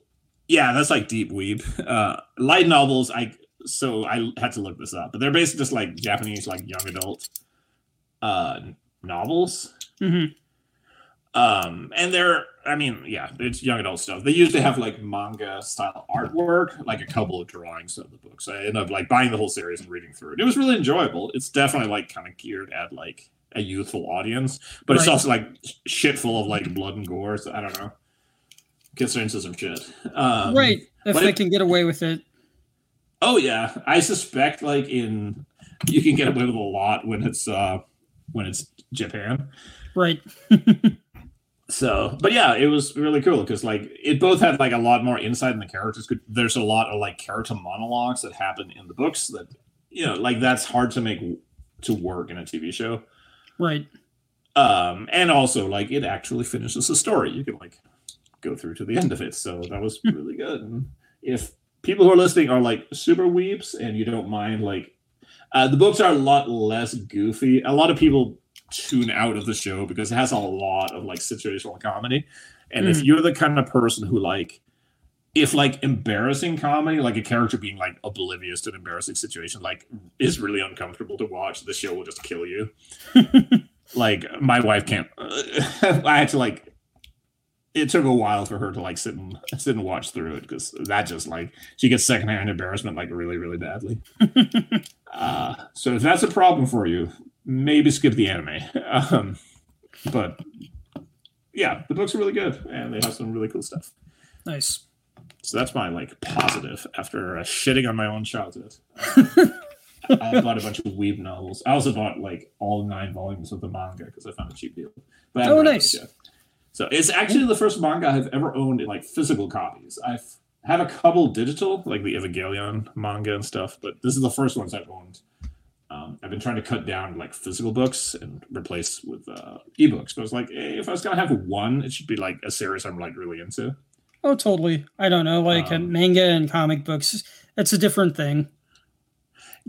yeah, that's like deep weeb. Uh, light novels, I so I had to look this up, but they're basically just like Japanese like young adult uh novels. Mm-hmm. Um, and they're, I mean, yeah, it's young adult stuff. They usually have like manga style artwork, like a couple of drawings of the books. I ended up like buying the whole series and reading through it. It was really enjoyable. It's definitely like kind of geared at like a youthful audience, but right. it's also like shit full of like blood and gore. So I don't know. Gets into some shit. Um, right. If they it, can get away with it. Oh yeah. I suspect like in you can get away with a lot when it's uh when it's Japan. Right. (laughs) so but yeah it was really cool because like it both had like a lot more insight in the characters could there's a lot of like character monologues that happen in the books that you know like that's hard to make to work in a tv show. Right. Um and also like it actually finishes the story. You can like go through to the end of it. So that was (laughs) really good. And if people who are listening are like super weebs and you don't mind like uh, the books are a lot less goofy. A lot of people tune out of the show because it has a lot of like situational comedy. And mm. if you're the kind of person who like if like embarrassing comedy, like a character being like oblivious to an embarrassing situation, like is really uncomfortable to watch, the show will just kill you. (laughs) like my wife can't. Uh, (laughs) I had to like. It took a while for her to like sit and sit and watch through it because that just like she gets secondhand embarrassment like really really badly. (laughs) uh, so if that's a problem for you, maybe skip the anime. (laughs) Um, but yeah, the books are really good and they have some really cool stuff. Nice. So that's my like positive after uh, shitting on my own childhood. (laughs) I bought a bunch of weeb novels. I also bought like all nine volumes of the manga because I found a cheap deal. But oh, nice. So it's actually the first manga I've ever owned in like physical copies. I've have a couple digital, like the Evangelion manga and stuff, but this is the first ones I've owned um, I've been trying to cut down like physical books and replace with uh, ebooks. But I was like, hey, if I was gonna have one, it should be like a series I'm like really into. Oh, totally. I don't know, like um, manga and comic books. It's a different thing.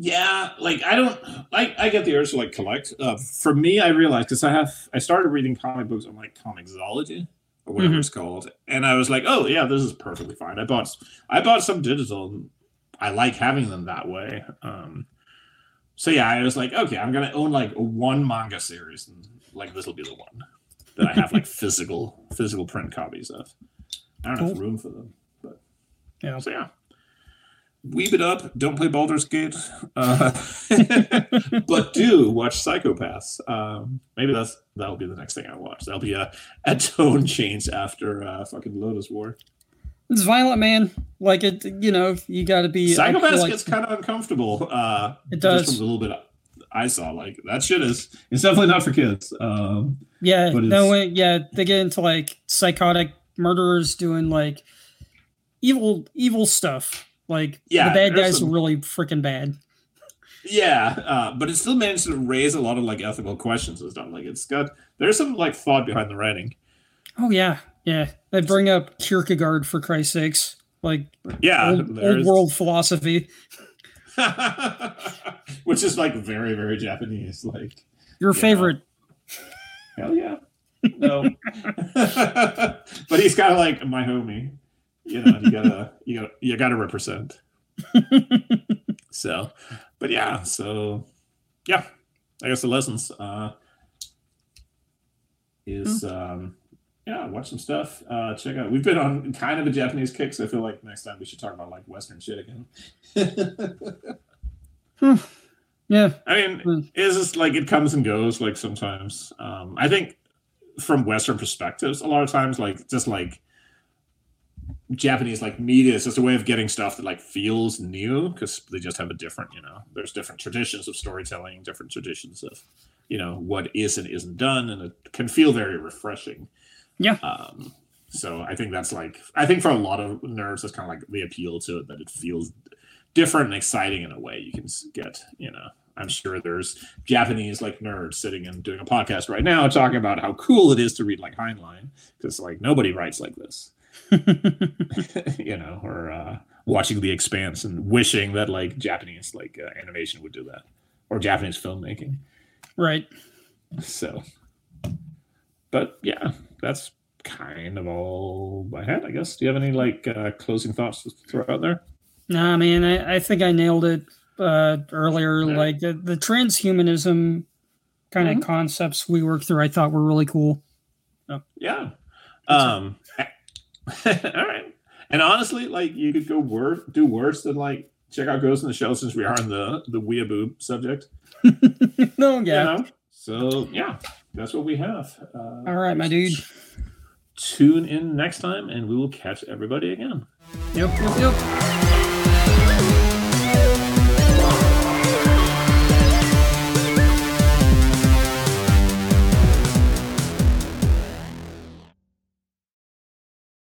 Yeah, like I don't, I, I get the urge to like collect. Uh, for me, I realized because I have, I started reading comic books on like Comixology or whatever mm-hmm. it's called, and I was like, oh yeah, this is perfectly fine. I bought, I bought some digital. I like having them that way. Um, so yeah, I was like, okay, I'm gonna own like one manga series, and like this will be the one that I have like (laughs) physical physical print copies of. I don't cool. have room for them, but yeah. So yeah, weeb it up. Don't play Baldur's Gate, uh, (laughs) but do watch Psycho-Pass. Um, maybe that's that'll be the next thing I watch. That'll be a, a tone change after uh, fucking Lodoss War. It's violent, man. Like it, you know, you got to be. Psycho-Pass like, gets kind of uncomfortable. Uh, it does. Just from a little bit I saw, like that shit is. It's definitely not for kids. Um, yeah, no, way. yeah, they get into like psychotic murderers doing like evil, evil stuff. Like yeah, the bad guys some, are really freaking bad. Yeah, uh, but it still managed to raise a lot of like ethical questions and stuff. Like it's got there's some like thought behind the writing. Oh yeah, yeah, they bring up Kierkegaard for Christ's sakes, like yeah, old, old world philosophy, (laughs) which is like very very Japanese. Like your favorite? Know. Hell yeah, no, (laughs) but he's kind of like my homie. You know, you gotta you gotta you gotta represent. (laughs) so, but yeah, so yeah, I guess the lessons uh, is. Hmm. Um, yeah, watch some stuff. Uh, check out. We've been on kind of a Japanese kick, so I feel like next time we should talk about like Western shit again. (laughs) hmm. Yeah. I mean, hmm. it's just like it comes and goes. Like sometimes, um, I think from Western perspectives, a lot of times, like just like Japanese like media is just a way of getting stuff that like feels new because they just have a different, you know, there's different traditions of storytelling, different traditions of, you know, what is and isn't done, and it can feel very refreshing yeah. Um, So I think that's like I think for a lot of nerds, that's kind of like the appeal to it that it feels different and exciting in a way you can get. You know, I'm sure there's Japanese like nerds sitting and doing a podcast right now talking about how cool it is to read like Heinlein because like nobody writes like this. (laughs) you know, or uh, watching The Expanse and wishing that like Japanese like uh, animation would do that or Japanese filmmaking. Right. So, but yeah, that's kind of all I had, I guess. Do you have any like uh, closing thoughts to throw out there? Nah, man, I, I think I nailed it uh, earlier. Yeah. Like the, the transhumanism kind mm-hmm. of concepts we worked through, I thought were really cool. So, yeah. Um, (laughs) all right. And honestly, like you could go worse, do worse than like check out Ghost in the Shell since we are in the the weeaboo subject. (laughs) no, yeah. You know? So yeah, that's what we have. Uh, All right, my dude. Tune in next time, and we will catch everybody again. Yep, yep, yep.